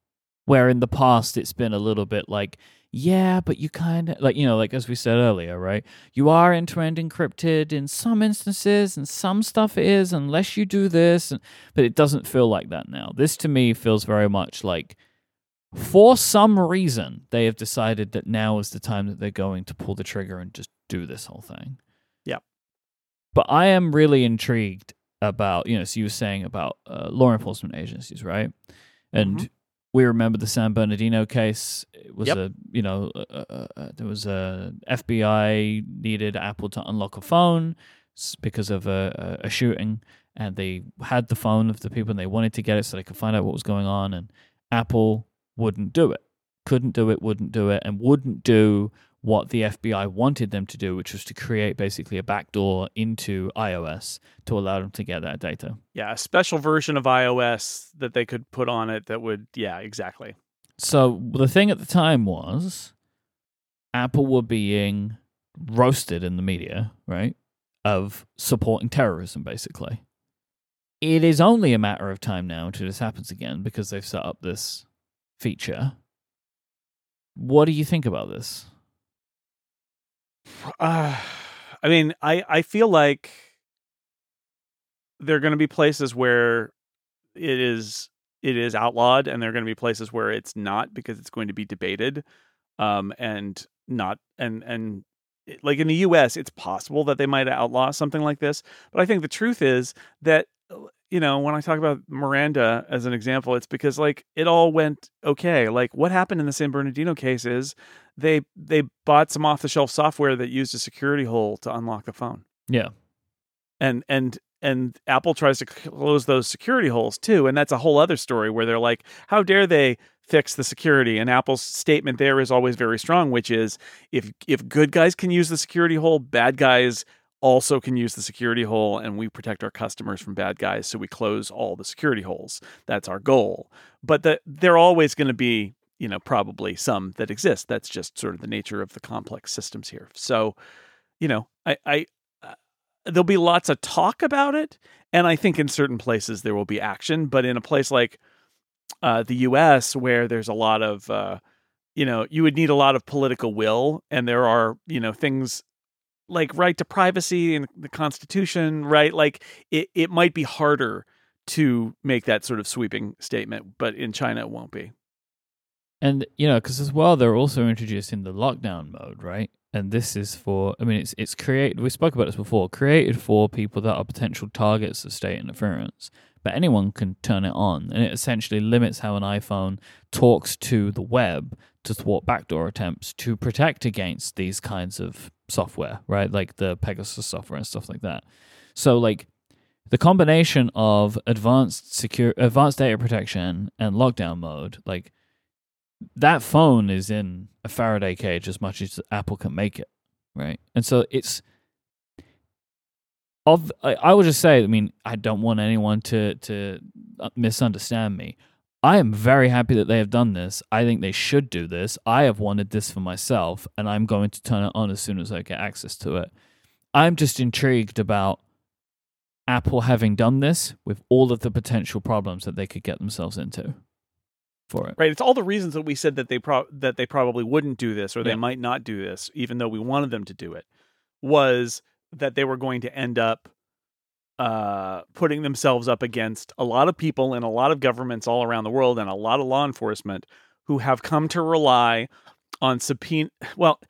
where in the past it's been a little bit like yeah but you kind of like you know like as we said earlier right you are end-to-end encrypted in some instances and some stuff is unless you do this and, but it doesn't feel like that now this to me feels very much like for some reason, they have decided that now is the time that they're going to pull the trigger and just do this whole thing. But I am really intrigued about, you know, so you were saying about uh, law enforcement agencies, right? And Mhm. we remember the San Bernardino case. It was Yep. a, you know, uh, uh, uh, there was a FBI needed Apple to unlock a phone because of a, a, a shooting, and they had the phone of the people and they wanted to get it so they could find out what was going on. And Apple wouldn't do it, couldn't do it, wouldn't do it, and wouldn't do what the FBI wanted them to do, which was to create basically a backdoor into iOS to allow them to get that data. Yeah, a special version of iOS that they could put on it that would, yeah, exactly. So the thing at the time was Apple were being roasted in the media, right? Of supporting terrorism, basically. It is only a matter of time now until this happens again because they've set up this feature. What do you think about this? Uh, I mean, I I feel like there are going to be places where it is it is outlawed, and there are going to be places where it's not because it's going to be debated, um, and not and and like in the U.S., it's possible that they might outlaw something like this, but I think the truth is that you know when I talk about Miranda as an example, it's because like it all went okay. Like what happened in the San Bernardino case is they they bought some off the shelf software that used a security hole to unlock the phone. Yeah. And and and Apple tries to close those security holes too, and that's a whole other story where they're like, how dare they fix the security? And Apple's statement there is always very strong, which is if if good guys can use the security hole, bad guys also can use the security hole and we protect our customers from bad guys so we close all the security holes that's our goal but the, they're always going to be you know, probably some that exist. That's just sort of the nature of the complex systems here. So, you know, I, I uh, there'll be lots of talk about it, and I think in certain places there will be action. But in a place like uh, the U.S., where there's a lot of, uh, you know, you would need a lot of political will, and there are, you know, things like right to privacy and the Constitution, right? Like it, it might be harder to make that sort of sweeping statement, but in China it won't be. And you know, because as well, they're also introducing the lockdown mode, right? And this is for, I mean, it's it's created. We spoke about this before. Created for people that are potential targets of state interference, but anyone can turn it on, and it essentially limits how an iPhone talks to the web to thwart backdoor attempts to protect against these kinds of software, right? Like the Pegasus software and stuff like that. So, like the combination of advanced secure, advanced data protection and lockdown mode, like that phone is in a Faraday cage as much as Apple can make it, right? And so it's of I will just say, I mean, I don't want anyone to to uh, misunderstand me. I am very happy that they have done this. I think they should do this. I have wanted this for myself, and I'm going to turn it on as soon as I get access to it. I'm just intrigued about Apple having done this with all of the potential problems that they could get themselves into for it. Right. It's all the reasons that we said that they pro- that they probably wouldn't do this or they yeah. might not do this, even though we wanted them to do it, was that they were going to end up uh, putting themselves up against a lot of people and a lot of governments all around the world and a lot of law enforcement who have come to rely on subpoena. Well,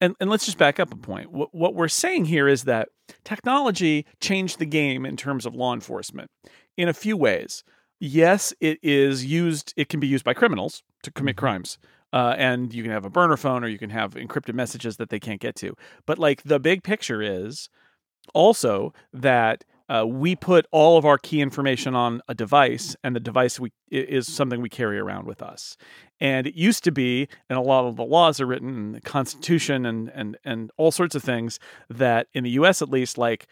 and, and let's just back up a point. What, what we're saying here is that technology changed the game in terms of law enforcement in a few ways yes, it is used. It can be used by criminals to commit mm-hmm. crimes. Uh, and you can have a burner phone or you can have encrypted messages that they can't get to. But like the big picture is also that uh, we put all of our key information on a device, and the device we is something we carry around with us. And it used to be, and a lot of the laws are written the Constitution and and and all sorts of things that in the U.S. at least, like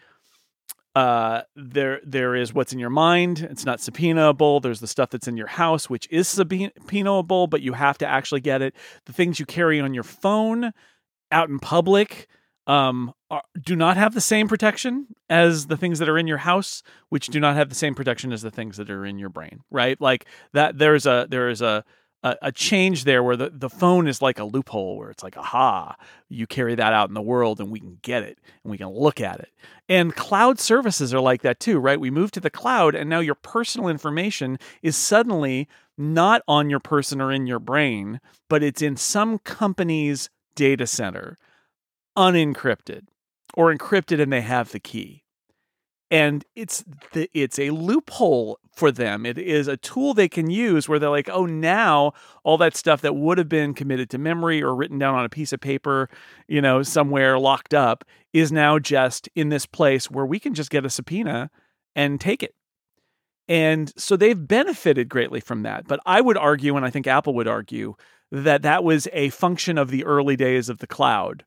uh, there there is what's in your mind. It's not subpoenaable. There's the stuff that's in your house, which is subpoenaable, but you have to actually get it. The things you carry on your phone out in public um, are, do not have the same protection as the things that are in your house, which do not have the same protection as the things that are in your brain. Right? Like that. There's a there is a a, a, change there where the, the phone is like a loophole where it's like, aha, you carry that out in the world and we can get it and we can look at it. And cloud services are like that too, right? We move to the cloud and now your personal information is suddenly not on your person or in your brain, but it's in some company's data center, unencrypted or encrypted and they have the key and it's the, it's a loophole for them. It is a tool they can use where they're like, oh, now all that stuff that would have been committed to memory or written down on a piece of paper, you know, somewhere locked up, is now just in this place where we can just get a subpoena and take it. And so they've benefited greatly from that. But I would argue, and I think Apple would argue, that that was a function of the early days of the cloud.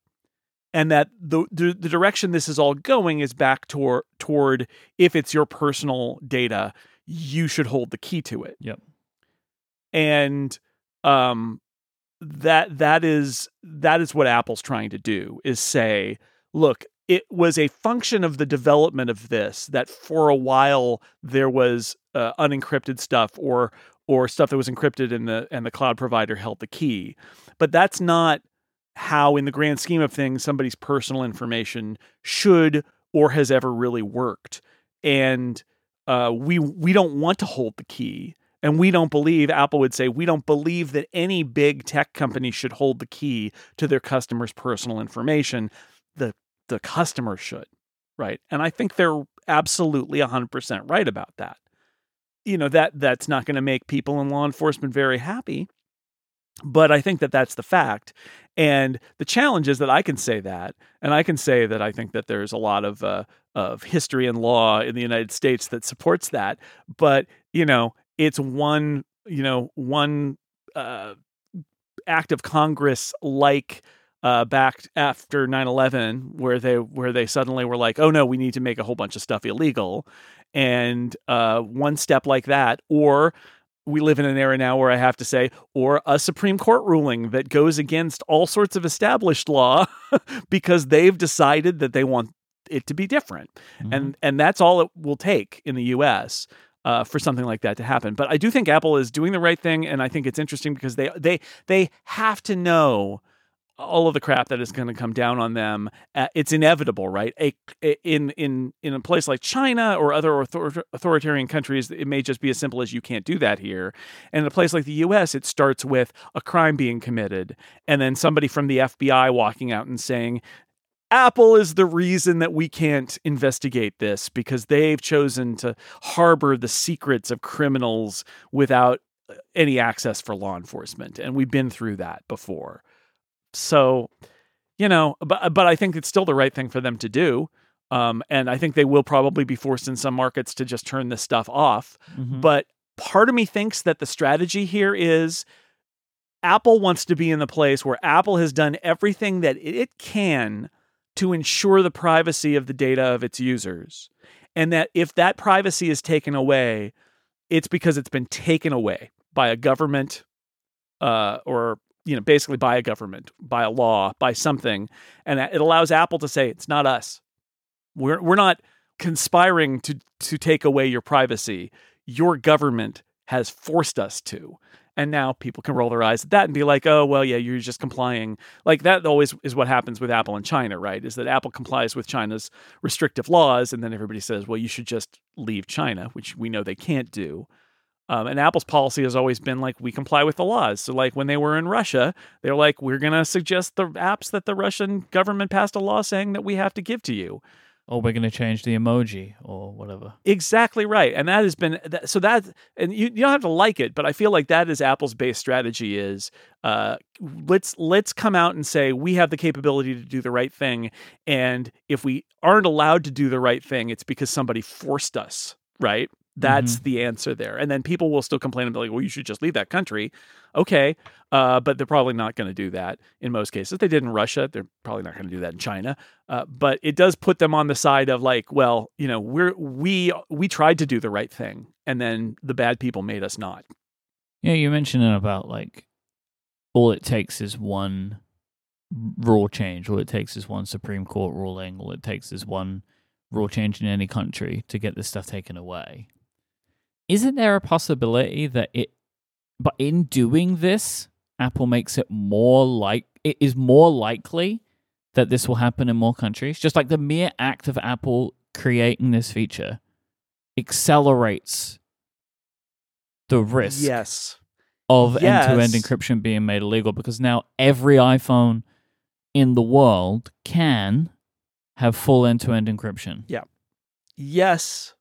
And that the, the, the direction this is all going is back toward toward if it's your personal data, you should hold the key to it. Yep. And um that that is that is what Apple's trying to do is say, look, it was a function of the development of this that for a while there was uh, unencrypted stuff or or stuff that was encrypted and the and the cloud provider held the key. But that's not how in the grand scheme of things somebody's personal information should or has ever really worked. And uh, we we don't want to hold the key. And we don't believe, Apple would say, we don't believe that any big tech company should hold the key to their customers' personal information. The the customer should, right? And I think they're absolutely 100% right about that. You know, that that's not going to make people in law enforcement very happy, but I think that that's the fact. And the challenge is that I can say that, and I can say that I think that there's a lot of uh, of history and law in the United States that supports that. But you know, it's one you know one uh, act of Congress like uh, back after 9/11 where they where they suddenly were like, "Oh no, we need to make a whole bunch of stuff illegal." And uh, one step like that or we live in an era now where I have to say, or a Supreme Court ruling that goes against all sorts of established law because they've decided that they want it to be different. Mm-hmm. And and that's all it will take in the US. Uh, for something like that to happen, but I do think Apple is doing the right thing, and I think it's interesting because they they they have to know all of the crap that is going to come down on them. Uh, it's inevitable, right? A, in in in a place like China or other author- authoritarian countries, it may just be as simple as you can't do that here. And in a place like the U.S., it starts with a crime being committed, and then somebody from the FBI walking out and saying. Apple is the reason that we can't investigate this because they've chosen to harbor the secrets of criminals without uh, any access for law enforcement. And we've been through that before. So, you know, but but I think it's still the right thing for them to do. Um, and I think they will probably be forced in some markets to just turn this stuff off. Mm-hmm. But part of me thinks that the strategy here is Apple wants to be in the place where Apple has done everything that it can to ensure the privacy of the data of its users. And that if that privacy is taken away, it's because it's been taken away by a government uh, or you know, basically by a government, by a law, by something, and it allows Apple to say it's not us. We're we're not conspiring to to take away your privacy. Your government has forced us to. And now people can roll their eyes at that and be like, "Oh, well, yeah, you're just complying." Like that always is what happens with Apple and China, right? Is that Apple complies with China's restrictive laws and then everybody says, "Well, you should just leave China," which we know they can't do. Um, and Apple's policy has always been like we comply with the laws. So like when they were in Russia, they're like we're going to suggest the apps that the Russian government passed a law saying that we have to give to you. Or we're going to change the emoji or whatever. Exactly right, and that has been so that and you, you don't have to like it, but I feel like that is Apple's base strategy is uh, let's let's come out and say we have the capability to do the right thing, and if we aren't allowed to do the right thing, it's because somebody forced us, right? That's mm-hmm. the answer there. And then people will still complain and be like, well, you should just leave that country. Okay. Uh, but they're probably not going to do that in most cases. They did in Russia. They're probably not going to do that in China. Uh, but it does put them on the side of like, well, you know, we're, we, we tried to do the right thing and then the bad people made us not. Yeah. You mentioned it about like all it takes is one rule change. All it takes is one Supreme Court ruling. All it takes is one rule change in any country to get this stuff taken away isn't there a possibility that it but in doing this apple makes it more like it is more likely that this will happen in more countries? Just like the mere act of apple creating this feature accelerates the risk yes. of yes. end-to-end encryption being made illegal because now every iphone in the world can have full end-to-end encryption. Yeah. Yes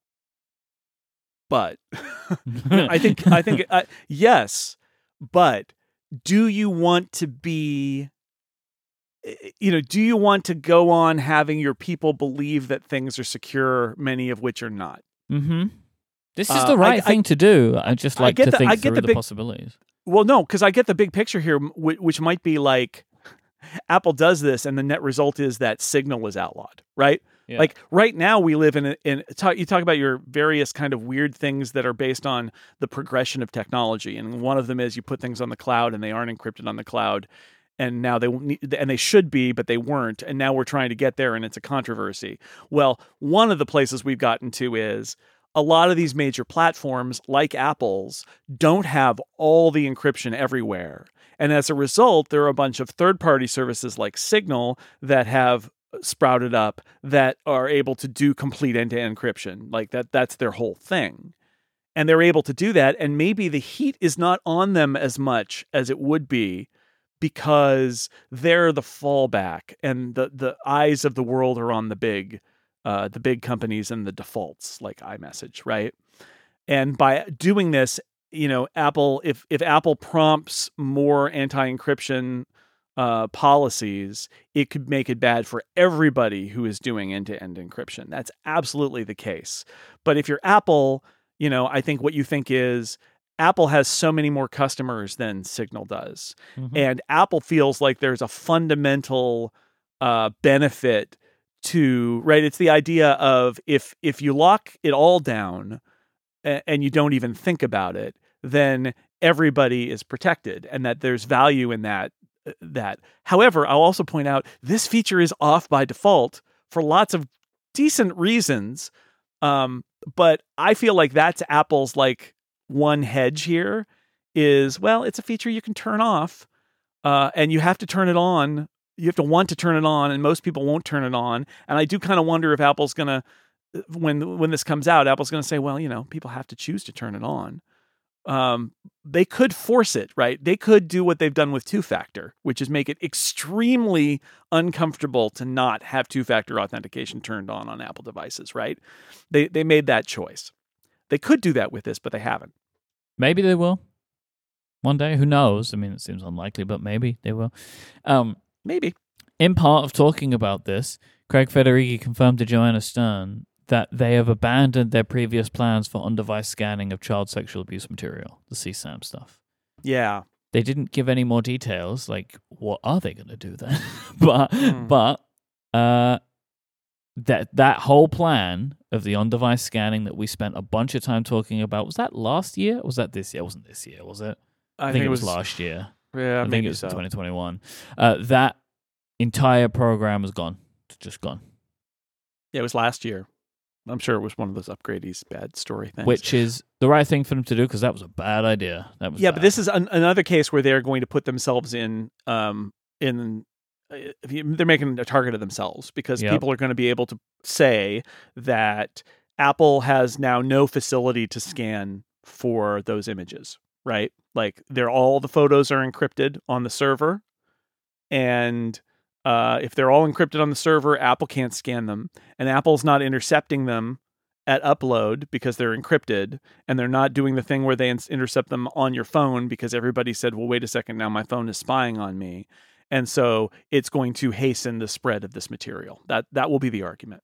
but I think I think uh, yes, but do you want to be eh, you know, do you want to go on having your people believe that things are secure, many of which are not? Mm-hmm. This is Uh, the right I- thing to do. I just I like get to the- think I get through the the, big- possibilities. Well, no, because I get the big picture here, which might be like Apple does this, and the net result is that Signal is outlawed, right? Yeah. Like right now, we live in in talk, you talk about your various kind of weird things that are based on the progression of technology, and one of them is you put things on the cloud and they aren't encrypted on the cloud, and now they and they should be, but they weren't, and now we're trying to get there, and it's a controversy. Well, one of the places we've gotten to is a lot of these major platforms, like Apple's, don't have all the encryption everywhere. And as a result, there are a bunch of third party services like Signal that have sprouted up that are able to do complete end to end encryption. Like that, that's their whole thing. And they're able to do that. And maybe the heat is not on them as much as it would be because they're the fallback and the, the eyes of the world are on the big uh, the big companies and the defaults like iMessage, right? And by doing this, you know, Apple, if if Apple prompts more anti-encryption uh, policies, it could make it bad for everybody who is doing end-to-end encryption. That's absolutely the case. But if you're Apple, you know, I think what you think is Apple has so many more customers than Signal does, Mhm. and Apple feels like there's a fundamental uh, benefit to right it's the idea of if if you lock it all down and, and you don't even think about it then everybody is protected and that there's value in that that. However i'll also point out this feature is off by default for lots of decent reasons um but i feel like that's apple's like one hedge here is well it's a feature you can turn off uh, and you have to turn it on. You have to want to turn it on and most people won't turn it on and i do kind of wonder if apple's to when when this comes out apple's to say well you know people have to choose to turn it on um, they could force it right they could do what they've done with two factor which is make it extremely uncomfortable to not have two factor authentication turned on on apple devices right they they made that choice they could do that with this but they haven't Maybe they will. One day, who knows? I mean, it seems unlikely, but maybe they will. Um, maybe in part of talking about this, Craig Federighi confirmed to Joanna Stern that they have abandoned their previous plans for on-device scanning of child sexual abuse material, the CSAM stuff. yeah They didn't give any more details, like what are they going to do then? but Hmm. but uh, that that whole plan of the on-device scanning that we spent a bunch of time talking about was that last year? Or was that this year? It wasn't this year, was it? i, I, think, it was, last year. yeah I think it was so. 2021. Uh, that entire program is gone. It's just gone. yeah it was last year i'm sure it was one of those upgrades bad story things Which is the right thing for them to do because that was a bad idea. That was yeah, but this is an, another case where they're going to put themselves in um in uh, if you- they're making a target of themselves because Yep. people are going to be able to say that Apple has now no facility to scan for those images, right? Like they're all the photos are encrypted on the server and uh, if they're all encrypted on the server, Apple can't scan them, and Apple's not intercepting them at upload because they're encrypted, and they're not doing the thing where they ins- intercept them on your phone because everybody said, "Well, wait a second, now my phone is spying on me," and so it's going to hasten the spread of this material. That that will be the argument.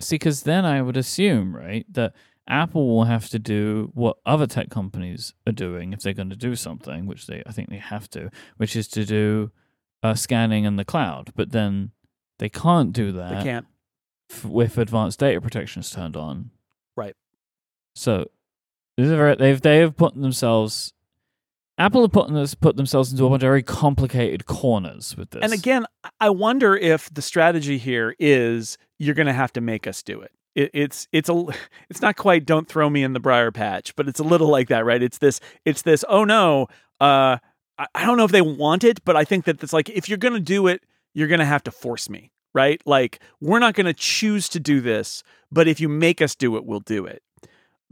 See, because then I would assume, right, that Apple will have to do what other tech companies are doing if they're going to do something, which they I think they have to, which is to do uh, scanning in the cloud. But then they can't do that They can't. f- with advanced data protections turned on. Right. So very, they've they have put themselves. Apple have put, this, put themselves into a bunch of very complicated corners with this. And again, I wonder if the strategy here is you're going to have to make us do it. it. It's it's a it's not quite don't throw me in the briar patch, but it's a little like that, right? It's this it's this oh no, uh, I, I don't know if they want it, but I think that it's like if you're going to do it, you're going to have to force me, right? Like we're not going to choose to do this, but if you make us do it, we'll do it.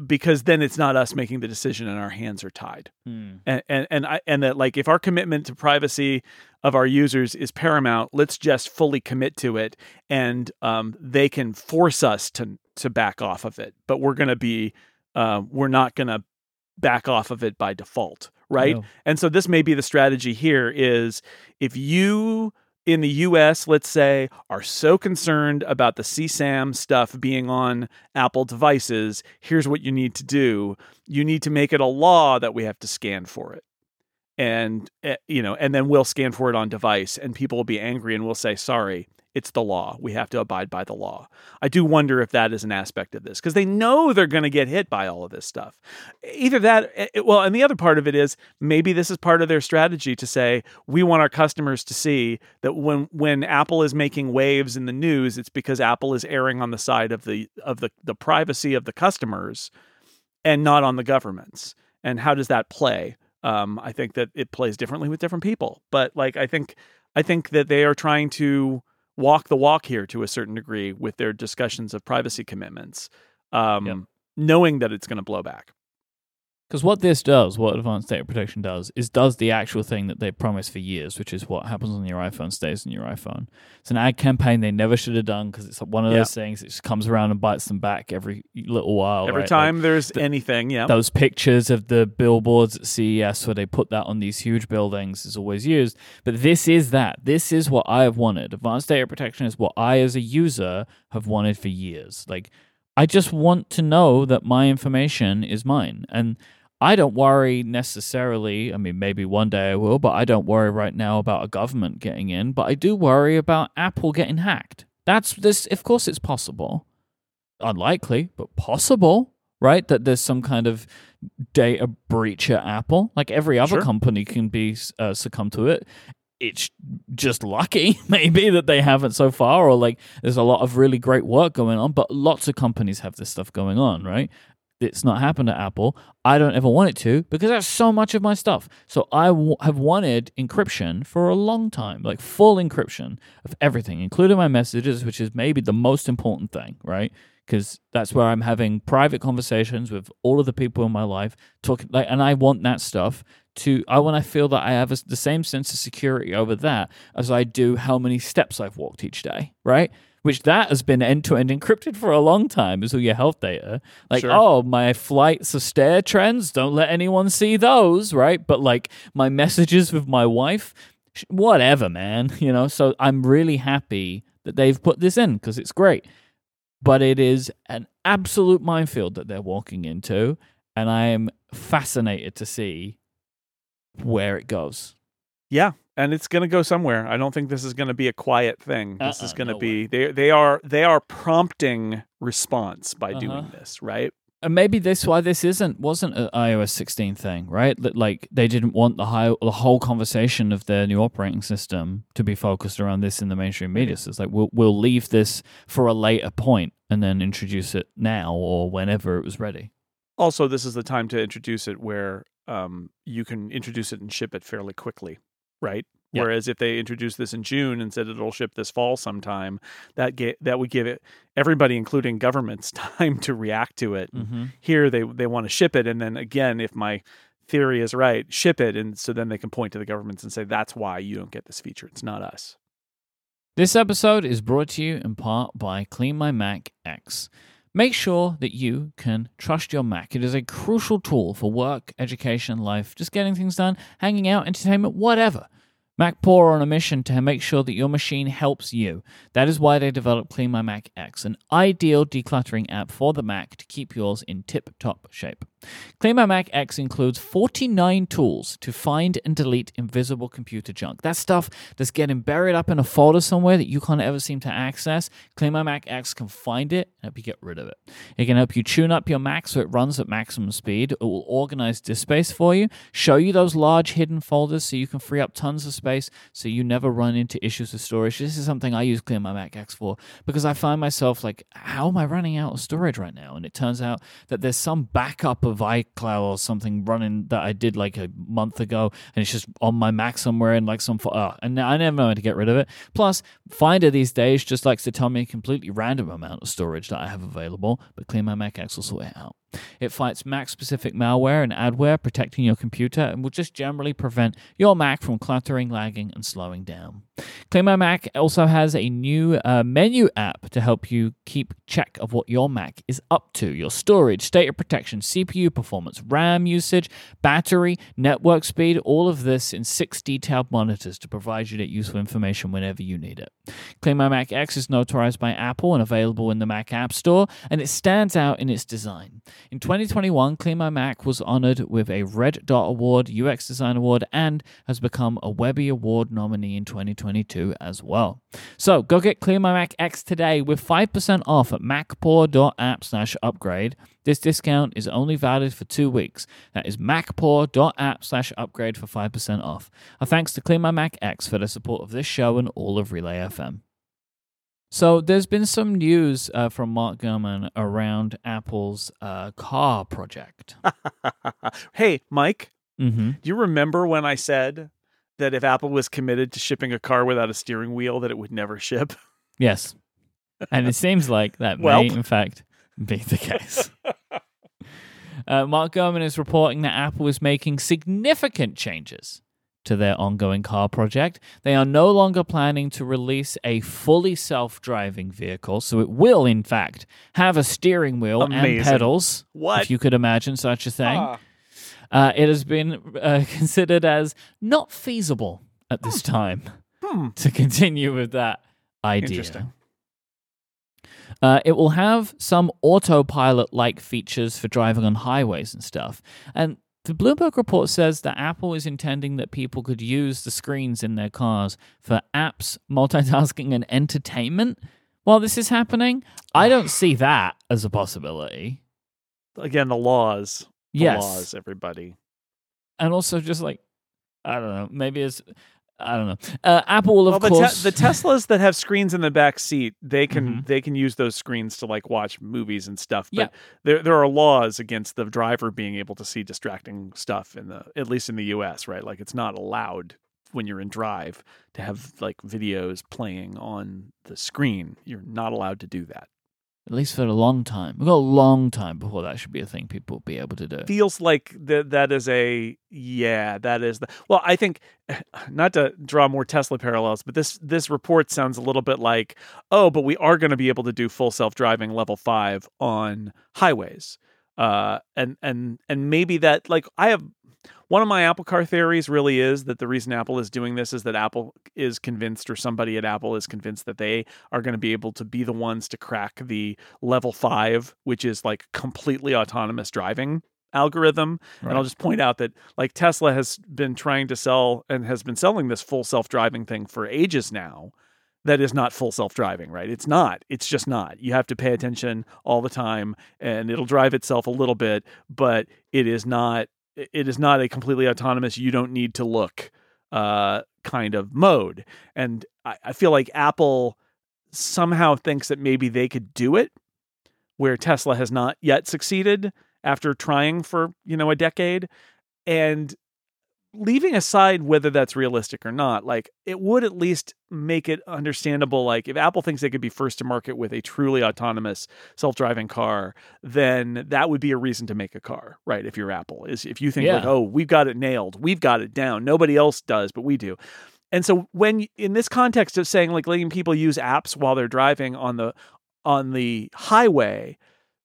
Because then it's not us making the decision and our hands are tied Hmm. and and and, I, and that like if our commitment to privacy of our users is paramount, let's just fully commit to it, and um, they can force us to to back off of it. But we're gonna be uh, we're not gonna back off of it by default, right? No. And so this may be the strategy here: is if you in the US, let's say, are so concerned about the CSAM stuff being on Apple devices, here's what you need to do. You need to make it a law that we have to scan for it. And eh, you know, and then we'll scan for it on device and people will be angry and we'll say sorry it's the law. We have to abide by the law. I do wonder if that is an aspect of this because they know they're going to get hit by all of this stuff. Either that, it, eh, eh, well, and the other part of it is maybe this is part of their strategy to say we want our customers to see that when when Apple is making waves in the news, it's because Apple is erring on the side of the of the the privacy of the customers and not on the government's. And how does that play? Um, I think that it plays differently with different people, but like I think I think that they are trying to walk the walk here to a certain degree with their discussions of privacy commitments, um, yep. knowing that it's going to blow back. Because what this does, what advanced data protection does, is does the actual thing that they promised for years, which is what happens on your iPhone stays on your iPhone. It's an ad campaign they never should have done because it's one of those things that just comes around and bites them back every little while. Every right? time like there's the, anything, yeah. Those pictures of the billboards at CES where they put that on these huge buildings is always used. But this is that. This is what I have wanted. Advanced data protection is what I, as a user, have wanted for years. Like, I just want to know that my information is mine. And I don't worry necessarily. I mean, maybe one day I will, but I don't worry right now about a government getting in. But I do worry about Apple getting hacked. That's this. Of course, it's possible. Unlikely, but possible, right? That there's some kind of data breach at Apple. Like every other sure. company can be uh, succumb to it. It's just lucky, maybe, that they haven't so far, or like there's a lot of really great work going on, but lots of companies have this stuff going on, right? It's not happened at Apple. I don't ever want it to because that's so much of my stuff. So I w- have wanted encryption for a long time, like full encryption of everything, including my messages, which is maybe the most important thing, right? Because that's where I'm having private conversations with all of the people in my life, talking like, and I want that stuff to. I want to feel that I have a, the same sense of security over that as I do how many steps I've walked each day, right? Which that has been end to end encrypted for a long time is all your health data. Like, sure. oh, my flights of stair trends, don't let anyone see those, right? But like my messages with my wife, whatever, man, you know. So I'm really happy that they've put this in because it's great. But it is an absolute minefield that they're walking into, and I am fascinated to see where it goes. Yeah, and it's going to go somewhere. I don't think this is going to be a quiet thing. This uh-uh, is going to no be they they are they are prompting response by uh-huh. doing this, right? And maybe this why this isn't wasn't an iOS 16 thing, right? Like they didn't want the high, the whole conversation of their new operating system to be focused around this in the mainstream media. So it's like we'll we'll leave this for a later point and then introduce it now or whenever it was ready. Also, this is the time to introduce it where um, you can introduce it and ship it fairly quickly right? Yep. Whereas if they introduce this in June and said it'll ship this fall sometime, that get, that would give it everybody, including governments, time to react to it. Mm-hmm. Here they they want to ship it, and then again, if my theory is right, ship it, and so then they can point to the governments and say that's why you don't get this feature. It's not us. This episode is brought to you in part by CleanMyMac X. Make sure that you can trust your Mac. It is a crucial tool for work, education, life, just getting things done, hanging out, entertainment, whatever. MacPaw are on a mission to make sure that your machine helps you. That is why they developed CleanMyMac X, an ideal decluttering app for the Mac to keep yours in tip top shape. My Mac X includes 49 tools to find and delete invisible computer junk. That stuff that's getting buried up in a folder somewhere that you can't ever seem to access. My Mac X can find it and help you get rid of it. It can help you tune up your Mac so it runs at maximum speed. It will organize disk space for you, show you those large hidden folders so you can free up tons of space so you never run into issues with storage. This is something I use My Mac X for because I find myself like, how am I running out of storage right now? And it turns out that there's some backup of of iCloud or something running that I did like a month ago, and it's just on my Mac somewhere in like some. Uh, and I never know how to get rid of it. Plus, Finder these days just likes to tell me a completely random amount of storage that I have available, but CleanMyMac X will sort it out. It fights Mac specific malware and adware, protecting your computer, and will just generally prevent your Mac from cluttering, lagging, and slowing down. CleanMyMac also has a new uh, menu app to help you keep check of what your Mac is up to your storage, data protection, CPU performance, RAM usage, battery, network speed, all of this in six detailed monitors to provide you that useful information whenever you need it. CleanMyMac X is notarized by Apple and available in the Mac App Store, and it stands out in its design. In 2021, CleanMyMac was honored with a Red Dot Award, UX Design Award, and has become a Webby Award nominee in 2022 as well. So go get CleanMyMac X today with 5% off at macpaw.app slash upgrade. This discount is only valid for two weeks. That is macpaw.app slash upgrade for 5% off. A thanks to CleanMyMac X for the support of this show and all of Relay FM. So there's been some news uh, from Mark Gurman around Apple's uh, car project. hey, Myke, mm-hmm. do you remember when I said that if Apple was committed to shipping a car without a steering wheel, that it would never ship? Yes, and it seems like that may, in fact, be the case. Uh, Mark Gurman is reporting that Apple is making significant changes to their ongoing car project. They are no longer planning to release a fully self driving vehicle, so it will, in fact, have a steering wheel Amazing. and pedals. What? If you could imagine such a thing. Ah. Uh, it has been uh, considered as not feasible at this time Hmm. to continue with that idea. Interesting. Uh, it will have some autopilot like features for driving on highways and stuff. And the Bloomberg report says that Apple is intending that people could use the screens in their cars for apps, multitasking, and entertainment while this is happening. I don't see that as a possibility. Again, the laws. Yes. laws, everybody. And also, just like, I don't know, maybe it's, I don't know. Uh, Apple will, of well, the, course. te- the Teslas that have screens in the back seat, they can Mhm. they can use those screens to like watch movies and stuff. But Yeah. there there are laws against the driver being able to see distracting stuff in the at least in the U.S. Right, like it's not allowed when you're in drive to have like videos playing on the screen. You're not allowed to do that. At least for a long time. We've got a long time before that should be a thing people will be able to do. feels like that that is a yeah that is the well i think not to draw more tesla parallels but this this report sounds a little bit like oh but we are going to be able to do full self-driving level 5 on highways uh and and and maybe that like i have one of my Apple Car theories really is that the reason Apple is doing this is that Apple is convinced, or somebody at Apple is convinced, that they are going to be able to be the ones to crack the level five, which is like completely autonomous driving algorithm. And I'll just point out that like Tesla has been trying to sell and has been selling this full self driving thing for ages now. That is not full self driving, right? It's not. It's just not. You have to pay attention all the time and it'll drive itself a little bit, but it is not it is not a completely autonomous you don't need to look uh kind of mode. And I, I feel like Apple somehow thinks that maybe they could do it where Tesla has not yet succeeded after trying for, you know, a decade. And leaving aside whether that's realistic or not, like it would at least make it understandable. Like if Apple thinks they could be first to market with a truly autonomous self-driving car, then that would be a reason to make a car, right? If you're Apple, is if you think like, oh, we've got it nailed, we've got it down, nobody else does, but we do. And so when in this context of saying like letting people use apps while they're driving on the on the highway,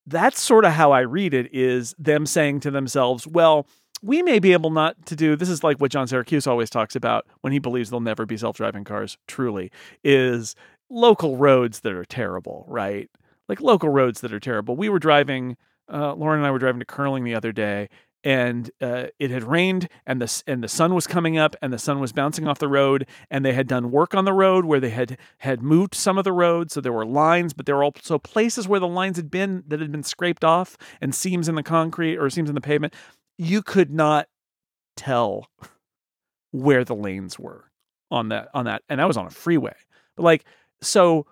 that's sort of how I read it is them saying to themselves, well, we may be able not to do this is like what John Siracusa always talks about when he believes there'll never be self-driving cars truly is local roads that are terrible, right? Like local roads that are terrible. We were driving uh, Lauren and I were driving to Curling the other day and uh, it had rained and the and the sun was coming up and the sun was bouncing off the road and they had done work on the road where they had had moved some of the road so there were lines but there were also places where the lines had been that had been scraped off and seams in the concrete or seams in the pavement you could not tell where the lanes were on that on that and that was on a freeway. But like so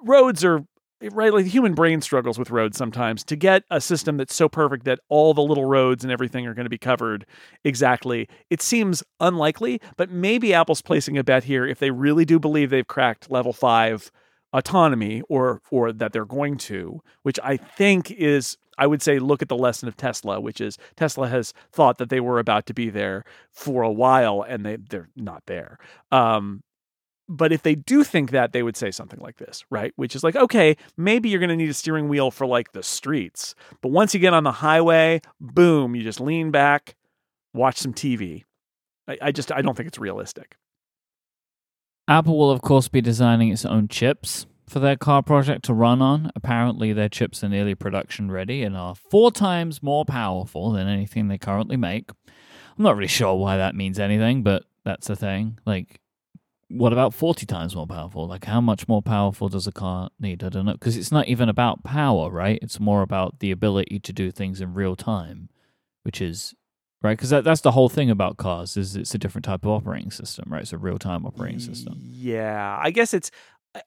roads are right like the human brain struggles with roads sometimes to get a system that's so perfect that all the little roads and everything are going to be covered exactly. It seems unlikely but maybe apple's placing a bet here if they really do believe they've cracked level 5 autonomy or or that they're going to, which I think is I would say look at the lesson of Tesla, which is Tesla has thought that they were about to be there for a while and they they're not there. Um, but if they do think that, they would say something like this, right? Which is like, okay, maybe you're going to need a steering wheel for like the streets, but once you get on the highway, boom, you just lean back, watch some TV. I, I just I don't think it's realistic. Apple will, of course, be designing its own chips for their car project to run on. Apparently, their chips are nearly production ready and are four times more powerful than anything they currently make. I'm not really sure why that means anything, but that's a thing. Like, what about 40 times more powerful? Like, how much more powerful does a car need? I don't know. Because it's not even about power, right? It's more about the ability to do things in real time, which is right? Because that, that's the whole thing about cars is it's a different type of operating system, right? It's a real time operating system. Yeah, I guess it's.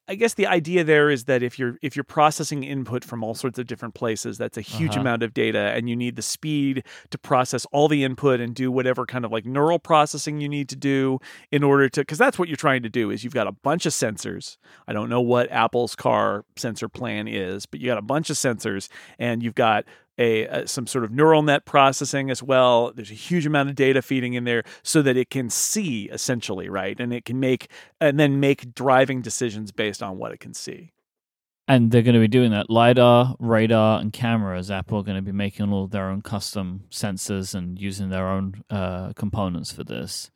I guess the idea there is that if you're if you're processing input from all sorts of different places, that's a huge Uh-huh. amount of data, and you need the speed to process all the input and do whatever kind of like neural processing you need to do in order to because that's what you're trying to do is you've got a bunch of sensors. I don't know what Apple's car sensor plan is, but you got a bunch of sensors, and you've got a, a some sort of neural net processing as well. There's a huge amount of data feeding in there so that it can see essentially, right? And it can make and then make driving decisions based on what it can see. And they're going to be doing that. LiDAR, radar, and cameras. Apple are going to be making all their own custom sensors and using their own uh, components for this.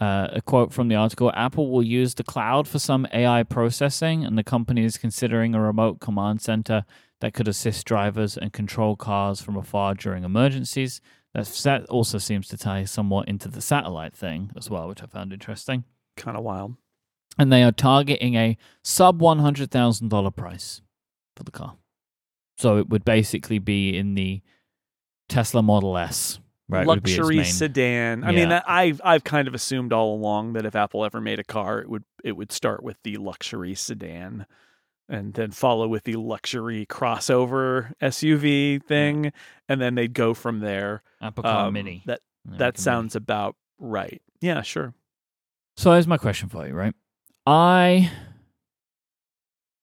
Uh, a quote from the article Apple will use the cloud for some AI processing, and the company is considering a remote command center that could assist drivers and control cars from afar during emergencies. That's, that also seems to tie somewhat into the satellite thing as well, which I found interesting. Kind of wild. And they are targeting a sub $100,000 price for the car. So it would basically be in the Tesla Model S, right? would be its Luxury sedan. I Yeah. mean, I've I've kind of assumed all along that if Apple ever made a car, it would it would start with the luxury sedan, and then follow with the luxury crossover SUV thing, and then they'd go from there. Apple Car Um, Mini. That Yeah, that Mini. sounds about right. Yeah, sure. So here's my question for you, right? I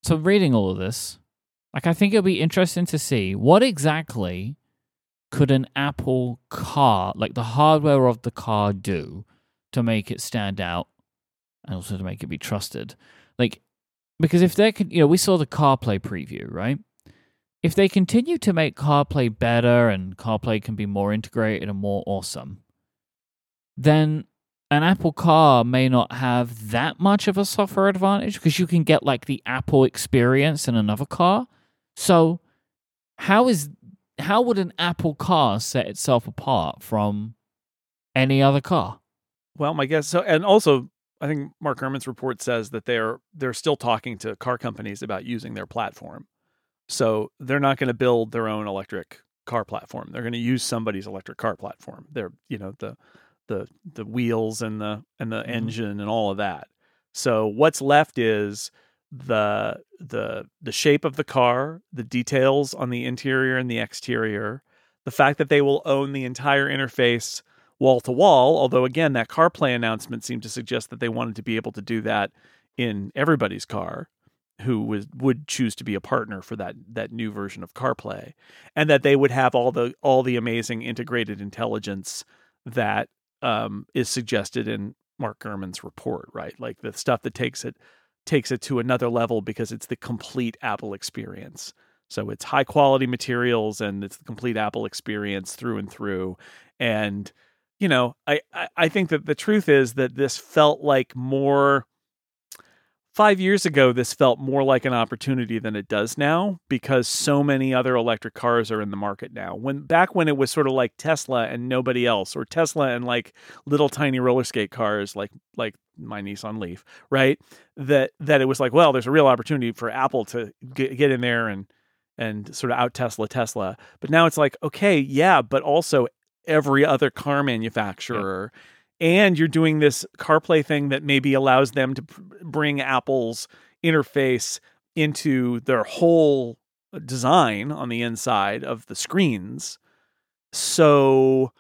so reading all of this, like I think it'll be interesting to see what exactly could an Apple car, like the hardware of the car, do to make it stand out and also to make it be trusted. Like because if they could, you know, we saw the CarPlay preview, right? If they continue to make CarPlay better and CarPlay can be more integrated and more awesome, then an Apple car may not have that much of a software advantage because you can get like the Apple experience in another car. So how is how would an Apple car set itself apart from any other car? Well, my guess so, and also I think Mark Gurman's report says that they're they're still talking to car companies about using their platform. So they're not going to build their own electric car platform. They're going to use somebody's electric car platform. They're you know the the the wheels and the and the Mhm. engine and all of that. So what's left is the the the shape of the car, the details on the interior and the exterior, the fact that they will own the entire interface wall to wall. Although again, that CarPlay announcement seemed to suggest that they wanted to be able to do that in everybody's car who was would choose to be a partner for that that new version of CarPlay, and that they would have all the all the amazing integrated intelligence that um, is suggested in Mark Gurman's report, right? Like the stuff that takes it takes it to another level because it's the complete Apple experience. So it's high quality materials and it's the complete Apple experience through and through. And you know, I, I I think that the truth is that this felt like more five years ago this felt more like an opportunity than it does now because so many other electric cars are in the market now. When back when it was sort of like tesla and nobody else or tesla and like little tiny roller skate cars like like my nissan leaf right? That that it was like well there's a real opportunity for apple to get, get in there and and sort of out tesla tesla. But now it's like okay yeah but also every other car manufacturer and you're doing this CarPlay thing that maybe allows them to p- bring Apple's interface into their whole design on the inside of the screens. So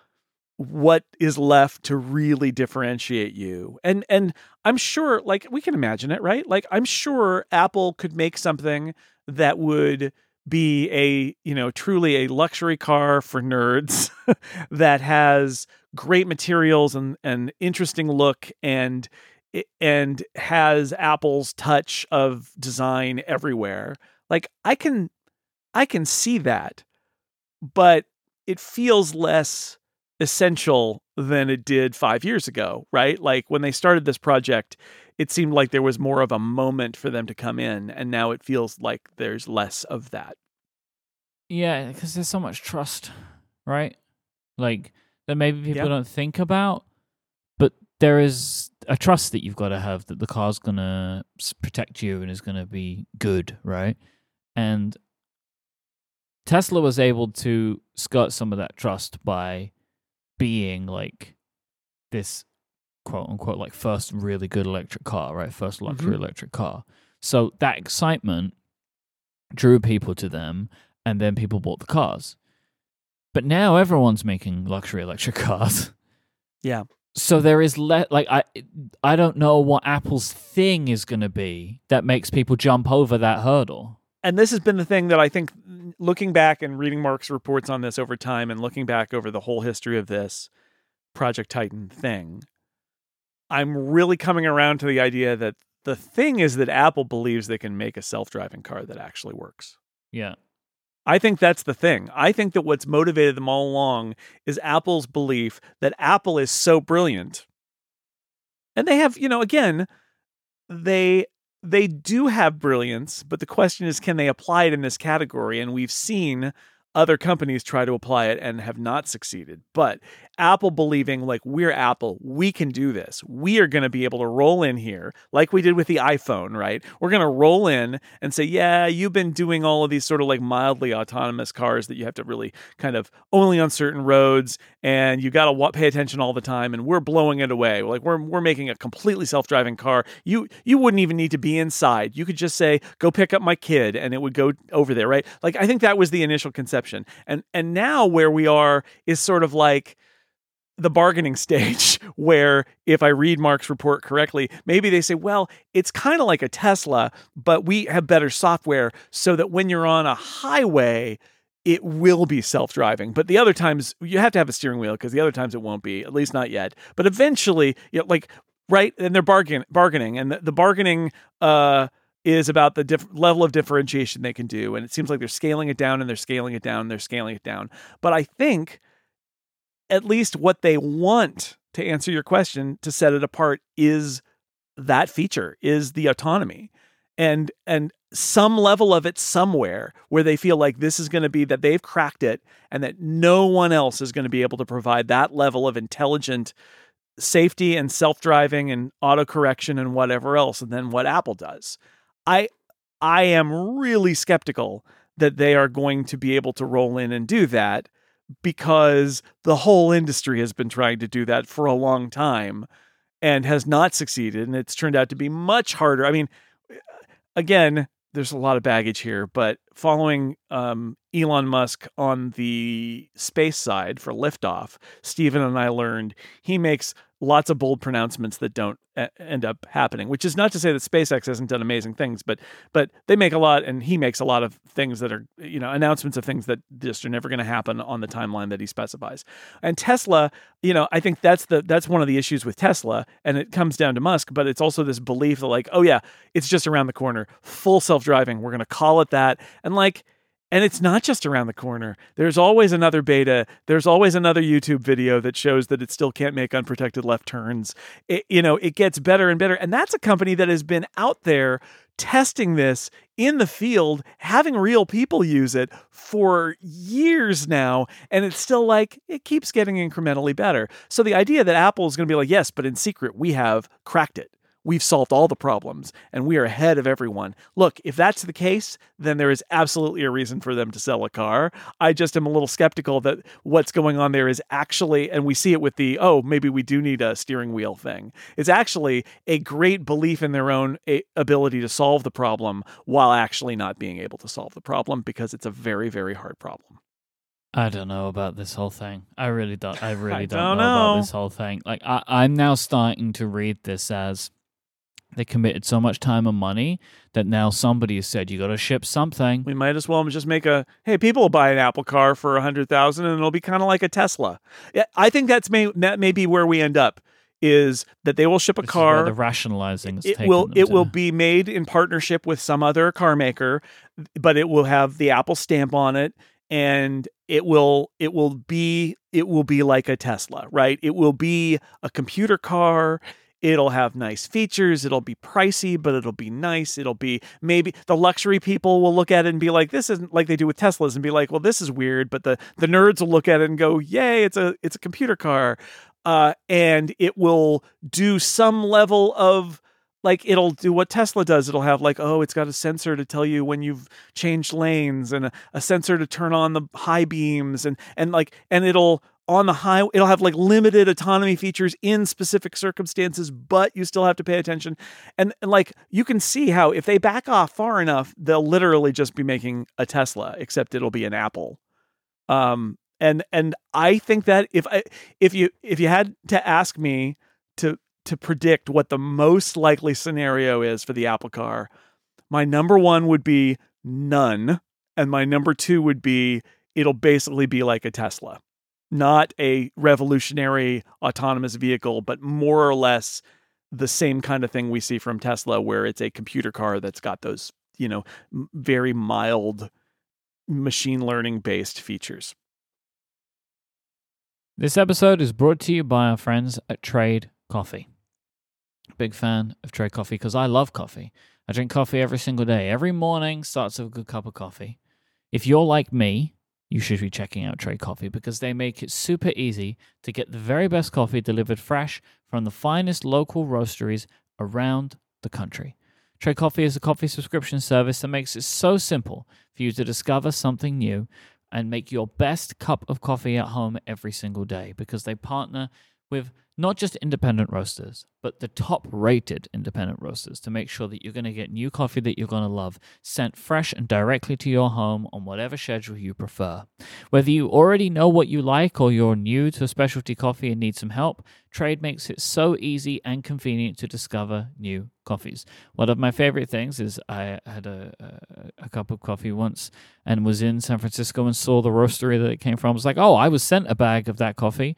what is left to really differentiate you. And and I'm sure like we can imagine it, right? Like I'm sure Apple could make something that would be a, you know, truly a luxury car for nerds that has great materials and an interesting look and and has Apple's touch of design everywhere. Like I can I can see that. But it feels less essential than it did 5 years ago, right? Like when they started this project, it seemed like there was more of a moment for them to come in and now it feels like there's less of that. Yeah, because there's so much trust, right? Like that maybe people Yeah. don't think about, but there is a trust that you've got to have that the car's gonna protect you and is gonna be good, right? And Tesla was able to skirt some of that trust by being like this quote unquote like first really good electric car, right? First luxury Mhm. electric car. So that excitement drew people to them and then people bought the cars. But now everyone's making luxury electric cars. Yeah. So there is le- like I I don't know what Apple's thing is going to be that makes people jump over that hurdle. and this has been the thing that I think looking back and reading Mark's reports on this over time and looking back over the whole history of this Project Titan thing, I'm really coming around to the idea that the thing is that Apple believes they can make a self-driving car that actually works. Yeah. I think that's the thing. I think that what's motivated them all along is Apple's belief that Apple is so brilliant. And they have, you know, again, they they do have brilliance, but the question is can they apply it in this category? And we've seen other companies try to apply it and have not succeeded. But Apple believing like we're Apple, we can do this. We are going to be able to roll in here like we did with the iPhone, right? We're going to roll in and say, "Yeah, you've been doing all of these sort of like mildly autonomous cars that you have to really kind of only on certain roads and you got to pay attention all the time and we're blowing it away. Like we're we're making a completely self-driving car. You you wouldn't even need to be inside. You could just say, "Go pick up my kid," and it would go over there, right? Like I think that was the initial conception. And and now where we are is sort of like the bargaining stage where if I read Mark's report correctly, maybe they say, well, it's kind of like a Tesla, but we have better software so that when you're on a highway, it will be self-driving. But the other times you have to have a steering wheel because the other times it won't be, at least not yet. But eventually, you know, like right, and they're bargain bargaining, and the, the bargaining uh is about the diff- level of differentiation they can do. And it seems like they're scaling it down and they're scaling it down and they're scaling it down. But I think at least what they want to answer your question to set it apart is that feature, is the autonomy. And and some level of it somewhere where they feel like this is going to be that they've cracked it and that no one else is going to be able to provide that level of intelligent safety and self-driving and auto correction and whatever else and then what Apple does. I I am really skeptical that they are going to be able to roll in and do that because the whole industry has been trying to do that for a long time and has not succeeded and it's turned out to be much harder. I mean, again, there's a lot of baggage here, but following um, Elon Musk on the space side for liftoff, Stephen and I learned he makes lots of bold pronouncements that don't e- end up happening. Which is not to say that SpaceX hasn't done amazing things, but but they make a lot, and he makes a lot of things that are you know announcements of things that just are never going to happen on the timeline that he specifies. And Tesla, you know, I think that's the that's one of the issues with Tesla, and it comes down to Musk, but it's also this belief that like, oh yeah, it's just around the corner, full self driving. We're going to call it that, and like. And it's not just around the corner. There's always another beta. There's always another YouTube video that shows that it still can't make unprotected left turns. It, you know, it gets better and better. And that's a company that has been out there testing this in the field, having real people use it for years now. And it's still like, it keeps getting incrementally better. So the idea that Apple is going to be like, yes, but in secret, we have cracked it we've solved all the problems and we are ahead of everyone. Look, if that's the case, then there is absolutely a reason for them to sell a car. I just am a little skeptical that what's going on there is actually, and we see it with the, oh, maybe we do need a steering wheel thing. It's actually a great belief in their own a- ability to solve the problem while actually not being able to solve the problem because it's a very, very hard problem. I don't know about this whole thing. I really don't. I really I don't, don't know, about this whole thing. Like I, I'm now starting to read this as they committed so much time and money that now somebody has said you got to ship something. We might as well just make a hey, people will buy an Apple car for a hundred thousand, and it'll be kind of like a Tesla. Yeah, I think that's may that may be where we end up. Is that they will ship a This is where car? the rationalizing it will it to. will be made in partnership with some other car maker but it will have the apple stamp on it and it will it will be it will be like a tesla right it will be a computer car it'll have nice features it'll be pricey but it'll be nice it'll be maybe the luxury people will look at it and be like this isn't like they do with teslas and be like well this is weird but the the nerds will look at it and go yay it's a it's a computer car uh, and it will do some level of like it'll do what Tesla does. It'll have like, oh, it's got a sensor to tell you when you've changed lanes and a, a sensor to turn on the high beams and and like and it'll on the high it'll have like limited autonomy features in specific circumstances, but you still have to pay attention. And, and like you can see how if they back off far enough, they'll literally just be making a Tesla, except it'll be an Apple. Um and and I think that if I if you if you had to ask me to to predict what the most likely scenario is for the Apple car, my number one would be none, and my number two would be it'll basically be like a Tesla, not a revolutionary autonomous vehicle, but more or less the same kind of thing we see from Tesla, where it's a computer car that's got those you know very mild machine learning based features. This episode is brought to you by our friends at Trade Coffee. Big fan of Trade Coffee because I love coffee. I drink coffee every single day. Every morning starts with a good cup of coffee. If you're like me, you should be checking out Trade Coffee because they make it super easy to get the very best coffee delivered fresh from the finest local roasteries around the country. Trade Coffee is a coffee subscription service that makes it so simple for you to discover something new and make your best cup of coffee at home every single day because they partner with not just independent roasters, but the top rated independent roasters to make sure that you're going to get new coffee that you're going to love sent fresh and directly to your home on whatever schedule you prefer. Whether you already know what you like or you're new to specialty coffee and need some help, Trade makes it so easy and convenient to discover new coffees. One of my favorite things is I had a, a, a cup of coffee once and was in San Francisco and saw the roastery that it came from. I was like, oh, I was sent a bag of that coffee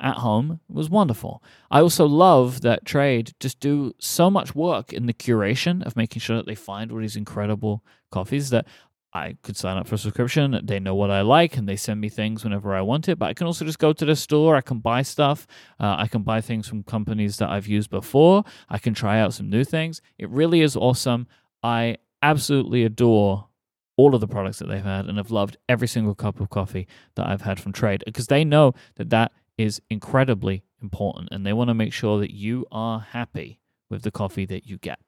at home. Was wonderful. I also love that Trade just do so much work in the curation of making sure that they find all these incredible coffees that I could sign up for a subscription. They know what I like and they send me things whenever I want it. But I can also just go to the store. I can buy stuff. Uh, I can buy things from companies that I've used before. I can try out some new things. It really is awesome. I absolutely adore all of the products that they've had and have loved every single cup of coffee that I've had from Trade because they know that that is incredibly important and they want to make sure that you are happy with the coffee that you get.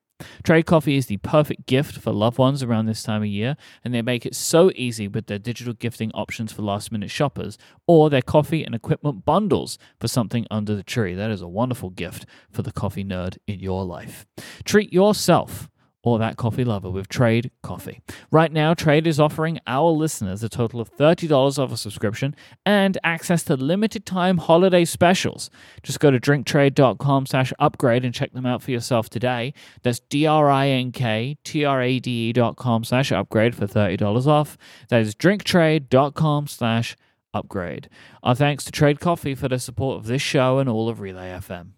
Trade Coffee is the perfect gift for loved ones around this time of year, and they make it so easy with their digital gifting options for last minute shoppers or their coffee and equipment bundles for something under the tree. That is a wonderful gift for the coffee nerd in your life. Treat yourself or that coffee lover with Trade Coffee. Right now, Trade is offering our listeners a total of $30 off a subscription and access to limited time holiday specials. Just go to drinktrade.com slash upgrade and check them out for yourself today. That's D-R-I-N-K-T-R-A-D-E dot com slash upgrade for $30 off. That is drinktrade.com slash upgrade. Our thanks to Trade Coffee for their support of this show and all of Relay FM.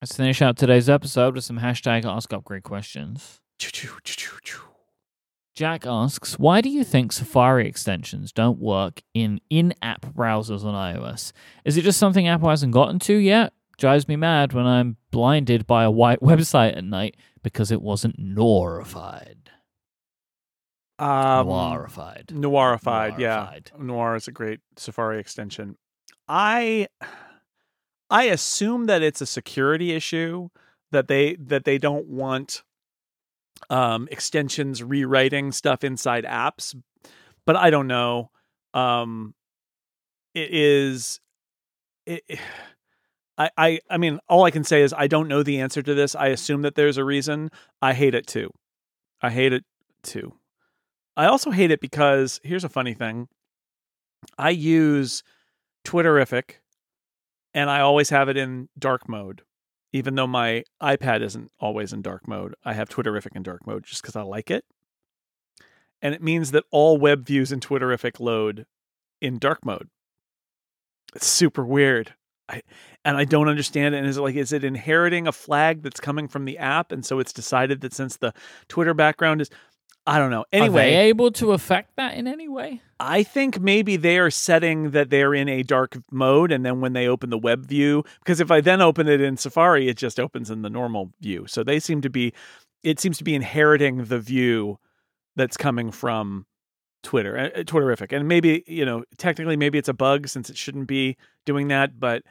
Let's finish out today's episode with some hashtag Ask Upgrade questions. Jack asks, why do you think Safari extensions don't work in in-app browsers on iOS? Is it just something Apple hasn't gotten to yet? Drives me mad when I'm blinded by a white website at night because it wasn't noirified. Um, Noirified. Noirified, yeah. Noirified. Noir is a great Safari extension. I I assume that it's a security issue that they that they don't want um extensions rewriting stuff inside apps, but I don't know. Um it is it, I, I I mean all I can say is I don't know the answer to this. I assume that there's a reason. I hate it too. I hate it too. I also hate it because here's a funny thing. I use Twitterrific and I always have it in dark mode. Even though my iPad isn't always in dark mode, I have Twitterrific in dark mode just because I like it. And it means that all web views in Twitterrific load in dark mode. It's super weird. I, and I don't understand it. And is it like, is it inheriting a flag that's coming from the app? And so it's decided that since the Twitter background is, I don't know. Anyway, Are they able to affect that in any way? I think maybe they are setting that they're in a dark mode, and then when they open the web view, because if I then open it in Safari, it just opens in the normal view. So they seem to be, it seems to be inheriting the view that's coming from Twitter, uh, Twitterrific, and maybe you know technically maybe it's a bug since it shouldn't be doing that. But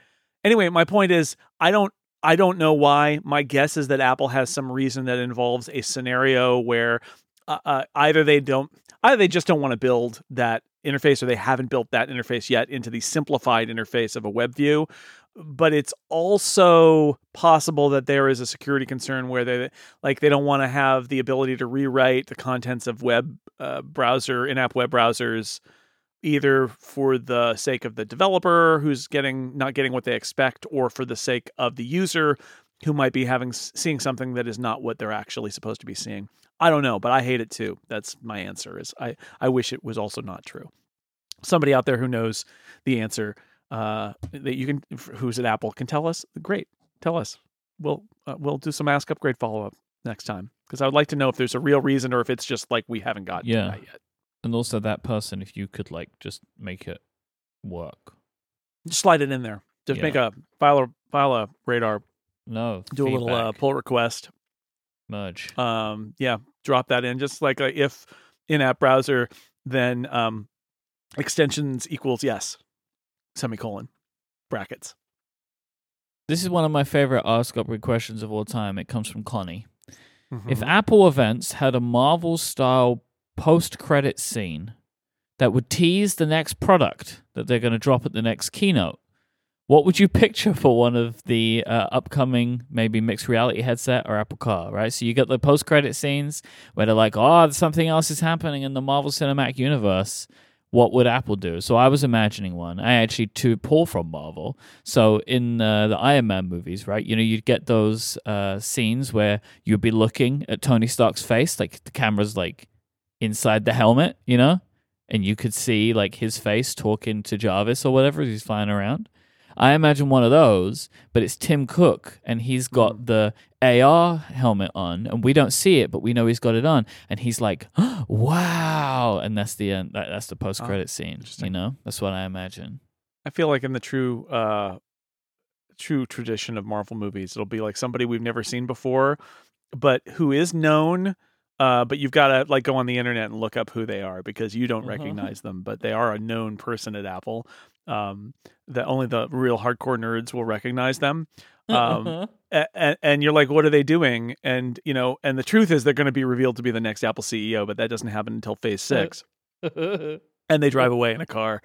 anyway, my point is I don't. I don't know why. My guess is that Apple has some reason that involves a scenario where uh, uh, either they don't either they just don't want to build that interface or they haven't built that interface yet into the simplified interface of a web view but it's also possible that there is a security concern where they like they don't want to have the ability to rewrite the contents of web uh, browser in-app web browsers either for the sake of the developer who's getting not getting what they expect or for the sake of the user who might be having seeing something that is not what they're actually supposed to be seeing. I don't know, but I hate it too. That's my answer. Is I I wish it was also not true. Somebody out there who knows the answer uh, that you can who's at Apple can tell us. Great, tell us. We'll uh, we'll do some ask upgrade follow up next time because I would like to know if there's a real reason or if it's just like we haven't got Yeah. that yet. And also that person, if you could like just make it work. Just slide it in there. Just Yeah. make a file a file a radar. No, Do a little uh, pull request. Merge. um yeah drop that in just like a if in-app browser then um extensions equals yes semicolon brackets This is one of my favorite Ask Upgrade questions of all time. It comes from Connie. If Mhm. Apple Events had a Marvel style post credit scene that would tease the next product that they're going to drop at the next keynote, what would you picture for one of the uh, upcoming maybe mixed reality headset or Apple Car, right? So you get the post credit scenes where they're like, oh, something else is happening in the Marvel Cinematic Universe. What would Apple do? So I was imagining one. I actually to pull from Marvel. So in uh, the Iron Man movies, right? You know, you'd get those uh, scenes where you'd be looking at Tony Stark's face, like the camera's like inside the helmet, you know, and you could see like his face talking to Jarvis or whatever as he's flying around. I imagine one of those, but it's Tim Cook and he's got the AR helmet on and we don't see it, but we know he's got it on. And he's like, wow. And that's the end. That, that's the post credit scene. You know, that's what I imagine. i feel like in the true uh true tradition of marvel movies it'll be like somebody we've never seen before but who is known uh, but you've got to like go on the internet and look up who they are because you don't Uh-huh. recognize them, but they are a known person at Apple. Um, that only the real hardcore nerds will recognize them. Um, and, and you're like, what are they doing? And you know, and the truth is, they're going to be revealed to be the next Apple CEO, but that doesn't happen until Phase Six. and they drive away in a car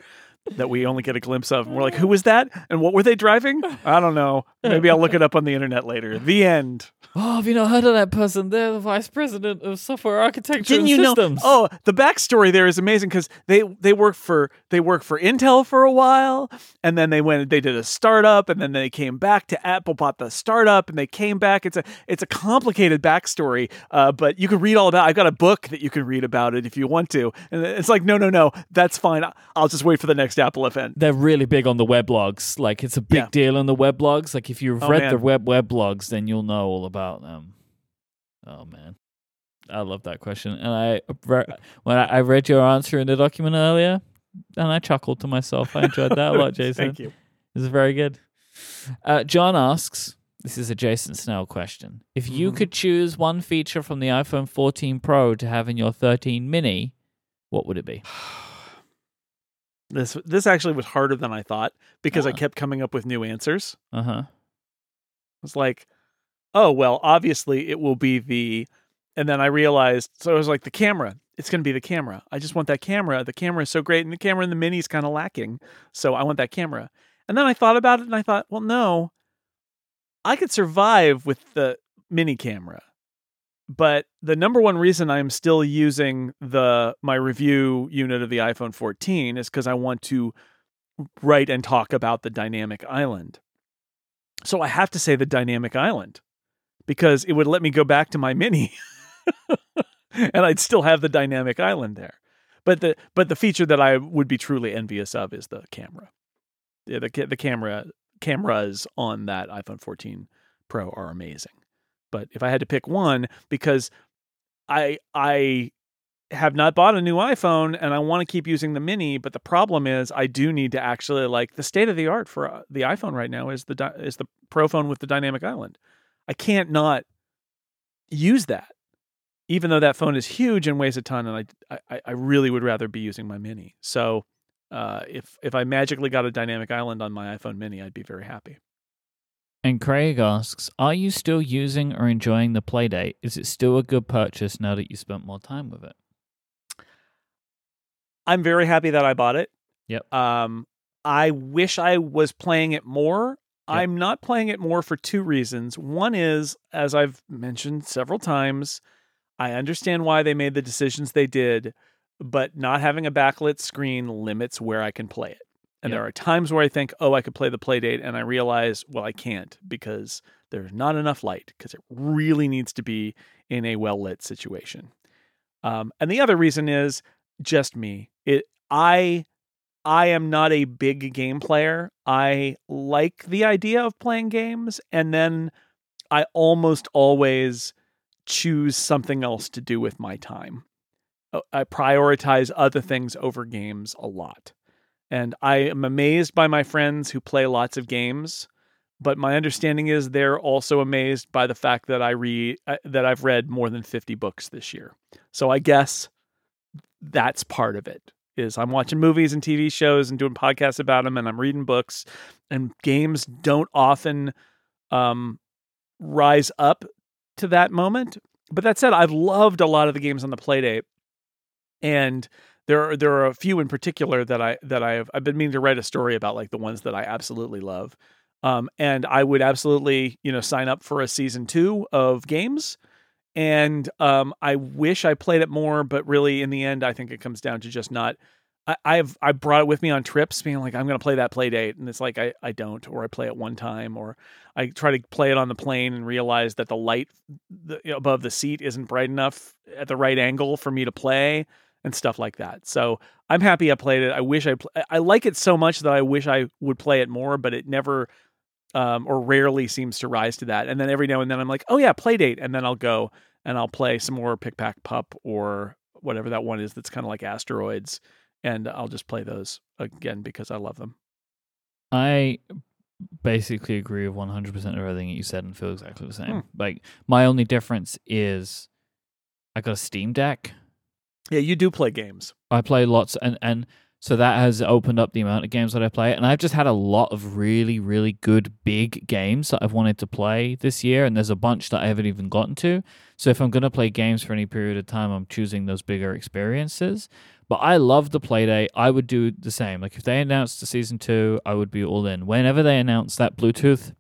that we only get a glimpse of. And we're like, who was that? And what were they driving? I don't know. Maybe I'll look it up on the internet later. The end. oh, have you not heard of that person? They're the vice president of software architecture Didn't and you systems. know? Oh, the backstory there is amazing because they they work for they work for Intel for a while, and then they went they did a startup, and then they came back to Apple, bought the startup, and they came back. It's a it's a complicated backstory, uh, but you can read all about. I've got a book that you can read about it if you want to, and it's like no no no, that's fine. I'll just wait for the next Apple event. they're really big on the weblogs. Like it's a big Yeah. deal on the weblogs. Like if you've Oh, read the man. web weblogs, then you'll know all about them. Oh man, I love that question. And I when I, I read your answer in the document earlier, and I chuckled to myself. I enjoyed that a lot, Jason. Thank you. This is very good. Uh, John asks, this is a Jason Snell question. If you Mhm. could choose one feature from the iPhone 14 Pro to have in your 13 mini, what would it be? This this actually was harder than I thought because I Ah. kept coming up with new answers. Uh huh. was like, oh, well, obviously it will be the. And then I realized, so I was like, the camera. It's going to be the camera. I just want that camera. The camera is so great, and the camera in the mini is kind of lacking. So I want that camera. And then I thought about it, and I thought, well, no, I could survive with the mini camera, but the number one reason I'm still using the my review unit of the iPhone 14 is because I want to write and talk about the dynamic island. So I have to say the dynamic island because it would let me go back to my mini and I'd still have the dynamic island there. But the but the feature that I would be truly envious of is the camera. Yeah, the the camera cameras on that iPhone 14 Pro are amazing. But if I had to pick one because I I have not bought a new iPhone and I want to keep using the mini, but the problem is I do need to actually like the state of the art for uh, the iPhone right now is the is the Pro phone with the dynamic island. I can't not use that even though that phone is huge and weighs a ton, and I I, I really would rather be using my Mini. So uh, if if I magically got a dynamic island on my iPhone Mini, I'd be very happy. And Craig asks, "Are you still using or enjoying the Playdate? Is it still a good purchase now that you spent more time with it?" I'm very happy that I bought it. Yep. Um, I wish I was playing it more. Yep. I'm not playing it more for two reasons. One is, as I've mentioned several times, I understand why they made the decisions they did, but not having a backlit screen limits where I can play it. And yep. there are times where I think, oh, I could play the Playdate, and I realize, well, I can't because there's not enough light because it really needs to be in a well lit situation. Um, and the other reason is just me. It I I am not a big game player. I like the idea of playing games, and then I almost always choose something else to do with my time. Uh, I prioritize other things over games a lot. And I am amazed by my friends who play lots of games, but my understanding is they're also amazed by the fact that I read uh, that I've read more than 50 books this year. So I guess that's part of it. Is I'm watching movies and TV shows and doing podcasts about them and I'm reading books and games don't often um, rise up to that moment. But that said, I've loved a lot of the games on the Playdate, and there are, there are a few in particular that I that I've I've been meaning to write a story about, like the ones that I absolutely love. Um, and I would absolutely you know sign up for a season two of games. And um, I wish I played it more, but really, in the end, I think it comes down to just not I, I've I brought it with me on trips, being like, I'm going to play that Playdate, and it's like I I don't, or I play it one time, or I try to play it on the plane and realize that the light above the seat isn't bright enough at the right angle for me to play, and stuff like that. So I'm happy I played it. I wish I pl- I like it so much that I wish I would play it more, but it never um, or rarely seems to rise to that. And then every now and then I'm like, oh yeah, Playdate, and then I'll go and I'll play some more Pick Pack Pup or whatever that one is that's kind of like asteroids and I'll just play those again because I love them. I basically agree with 100% of everything that you said and feel exactly the same. Hmm. Like my only difference is I got a Steam Deck. Yeah, you do play games. I play lots and and so that has opened up the amount of games that I play. And I've just had a lot of really, really good big games that I've wanted to play this year. And there's a bunch that I haven't even gotten to. So if I'm going to play games for any period of time, I'm choosing those bigger experiences. But I love the Playdate. I would do the same. Like if they announced the season two, I would be all in. Whenever they announce that Bluetooth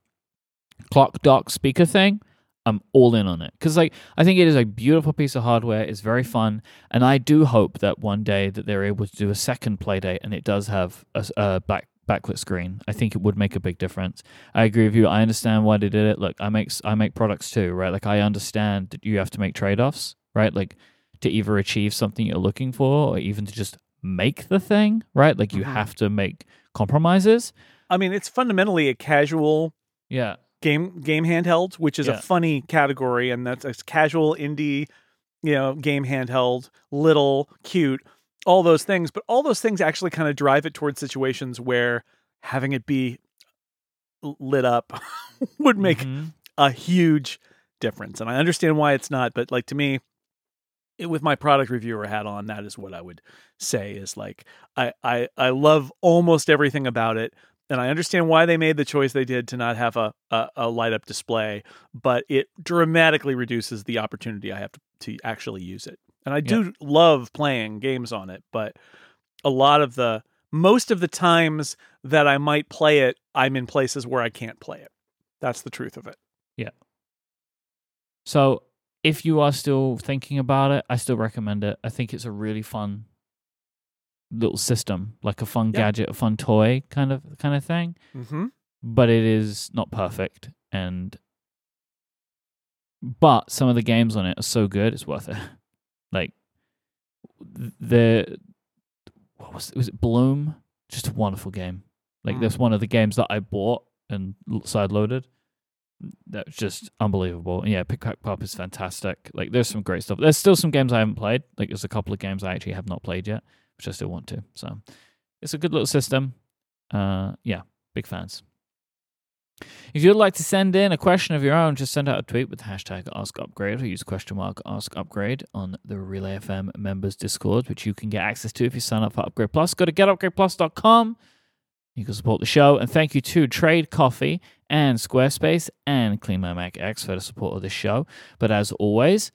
clock dock speaker thing, I'm all in on it because like I think it is a beautiful piece of hardware. It's very fun, and I do hope that one day that they're able to do a second Playdate and it does have a, a back backlit screen. I think it would make a big difference. I agree with you. I understand why they did it. Look, I make I make products too, right? Like I understand that you have to make trade offs, right? Like to either achieve something you're looking for or even to just make the thing, right? Like you mm-hmm. have to make compromises. I mean, it's fundamentally a casual yeah game game handheld, which is yeah. a funny category, and that's a casual indie, you know, game handheld, little, cute, all those things. But all those things actually kind of drive it towards situations where having it be lit up would make mm-hmm. a huge difference. And I understand why it's not, but like to me, with my product reviewer hat on, that is what I would say is like I I I love almost everything about it, and I understand why they made the choice they did to not have a a, a light up display, but it dramatically reduces the opportunity I have to, to actually use it. And I do yeah. love playing games on it, but a lot of the most of the times that I might play it, I'm in places where I can't play it. That's the truth of it. Yeah. So if you are still thinking about it, I still recommend it. I think it's a really fun little system, like a fun Yeah. gadget, a fun toy kind of kind of thing. Mm-hmm. But it is not perfect, and but some of the games on it are so good, it's worth it. Like the what was it? Was it Bloom? Just a wonderful game. Like Mm. that's one of the games that I bought and side loaded. That's just unbelievable. Yeah, Pick Pack Pup is fantastic. Like there's some great stuff. There's still some games I haven't played. Like there's a couple of games I actually have not played yet, which I still want to. So it's a good little system. Uh yeah, big fans. If you'd like to send in a question of your own, just send out a tweet with the hashtag AskUpgrade or use question mark AskUpgrade on the Relay FM members Discord, which you can get access to if you sign up for Upgrade Plus. Go to getupgradeplus.com. You can support the show. And thank you to Trade Coffee and Squarespace and CleanMyMac X for the support of this show. But as always,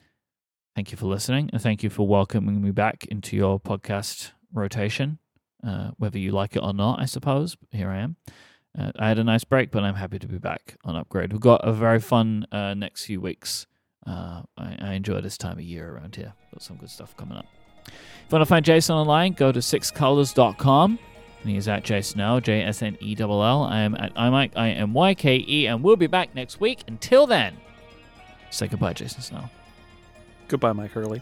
thank you for listening and thank you for welcoming me back into your podcast rotation, uh, whether you like it or not, I suppose. Here I am. Uh, I had a nice break, but I'm happy to be back on Upgrade. We've got a very fun uh, next few weeks. Uh, I, I enjoy this time of year around here. Got some good stuff coming up. If you want to find Jason online, go to sixcolors.com. And he at jsnell, J S N E L L. I am at iMyke, I M Y K E, and we'll be back next week. Until then, say goodbye, Jason Snell. Goodbye, Myke Hurley.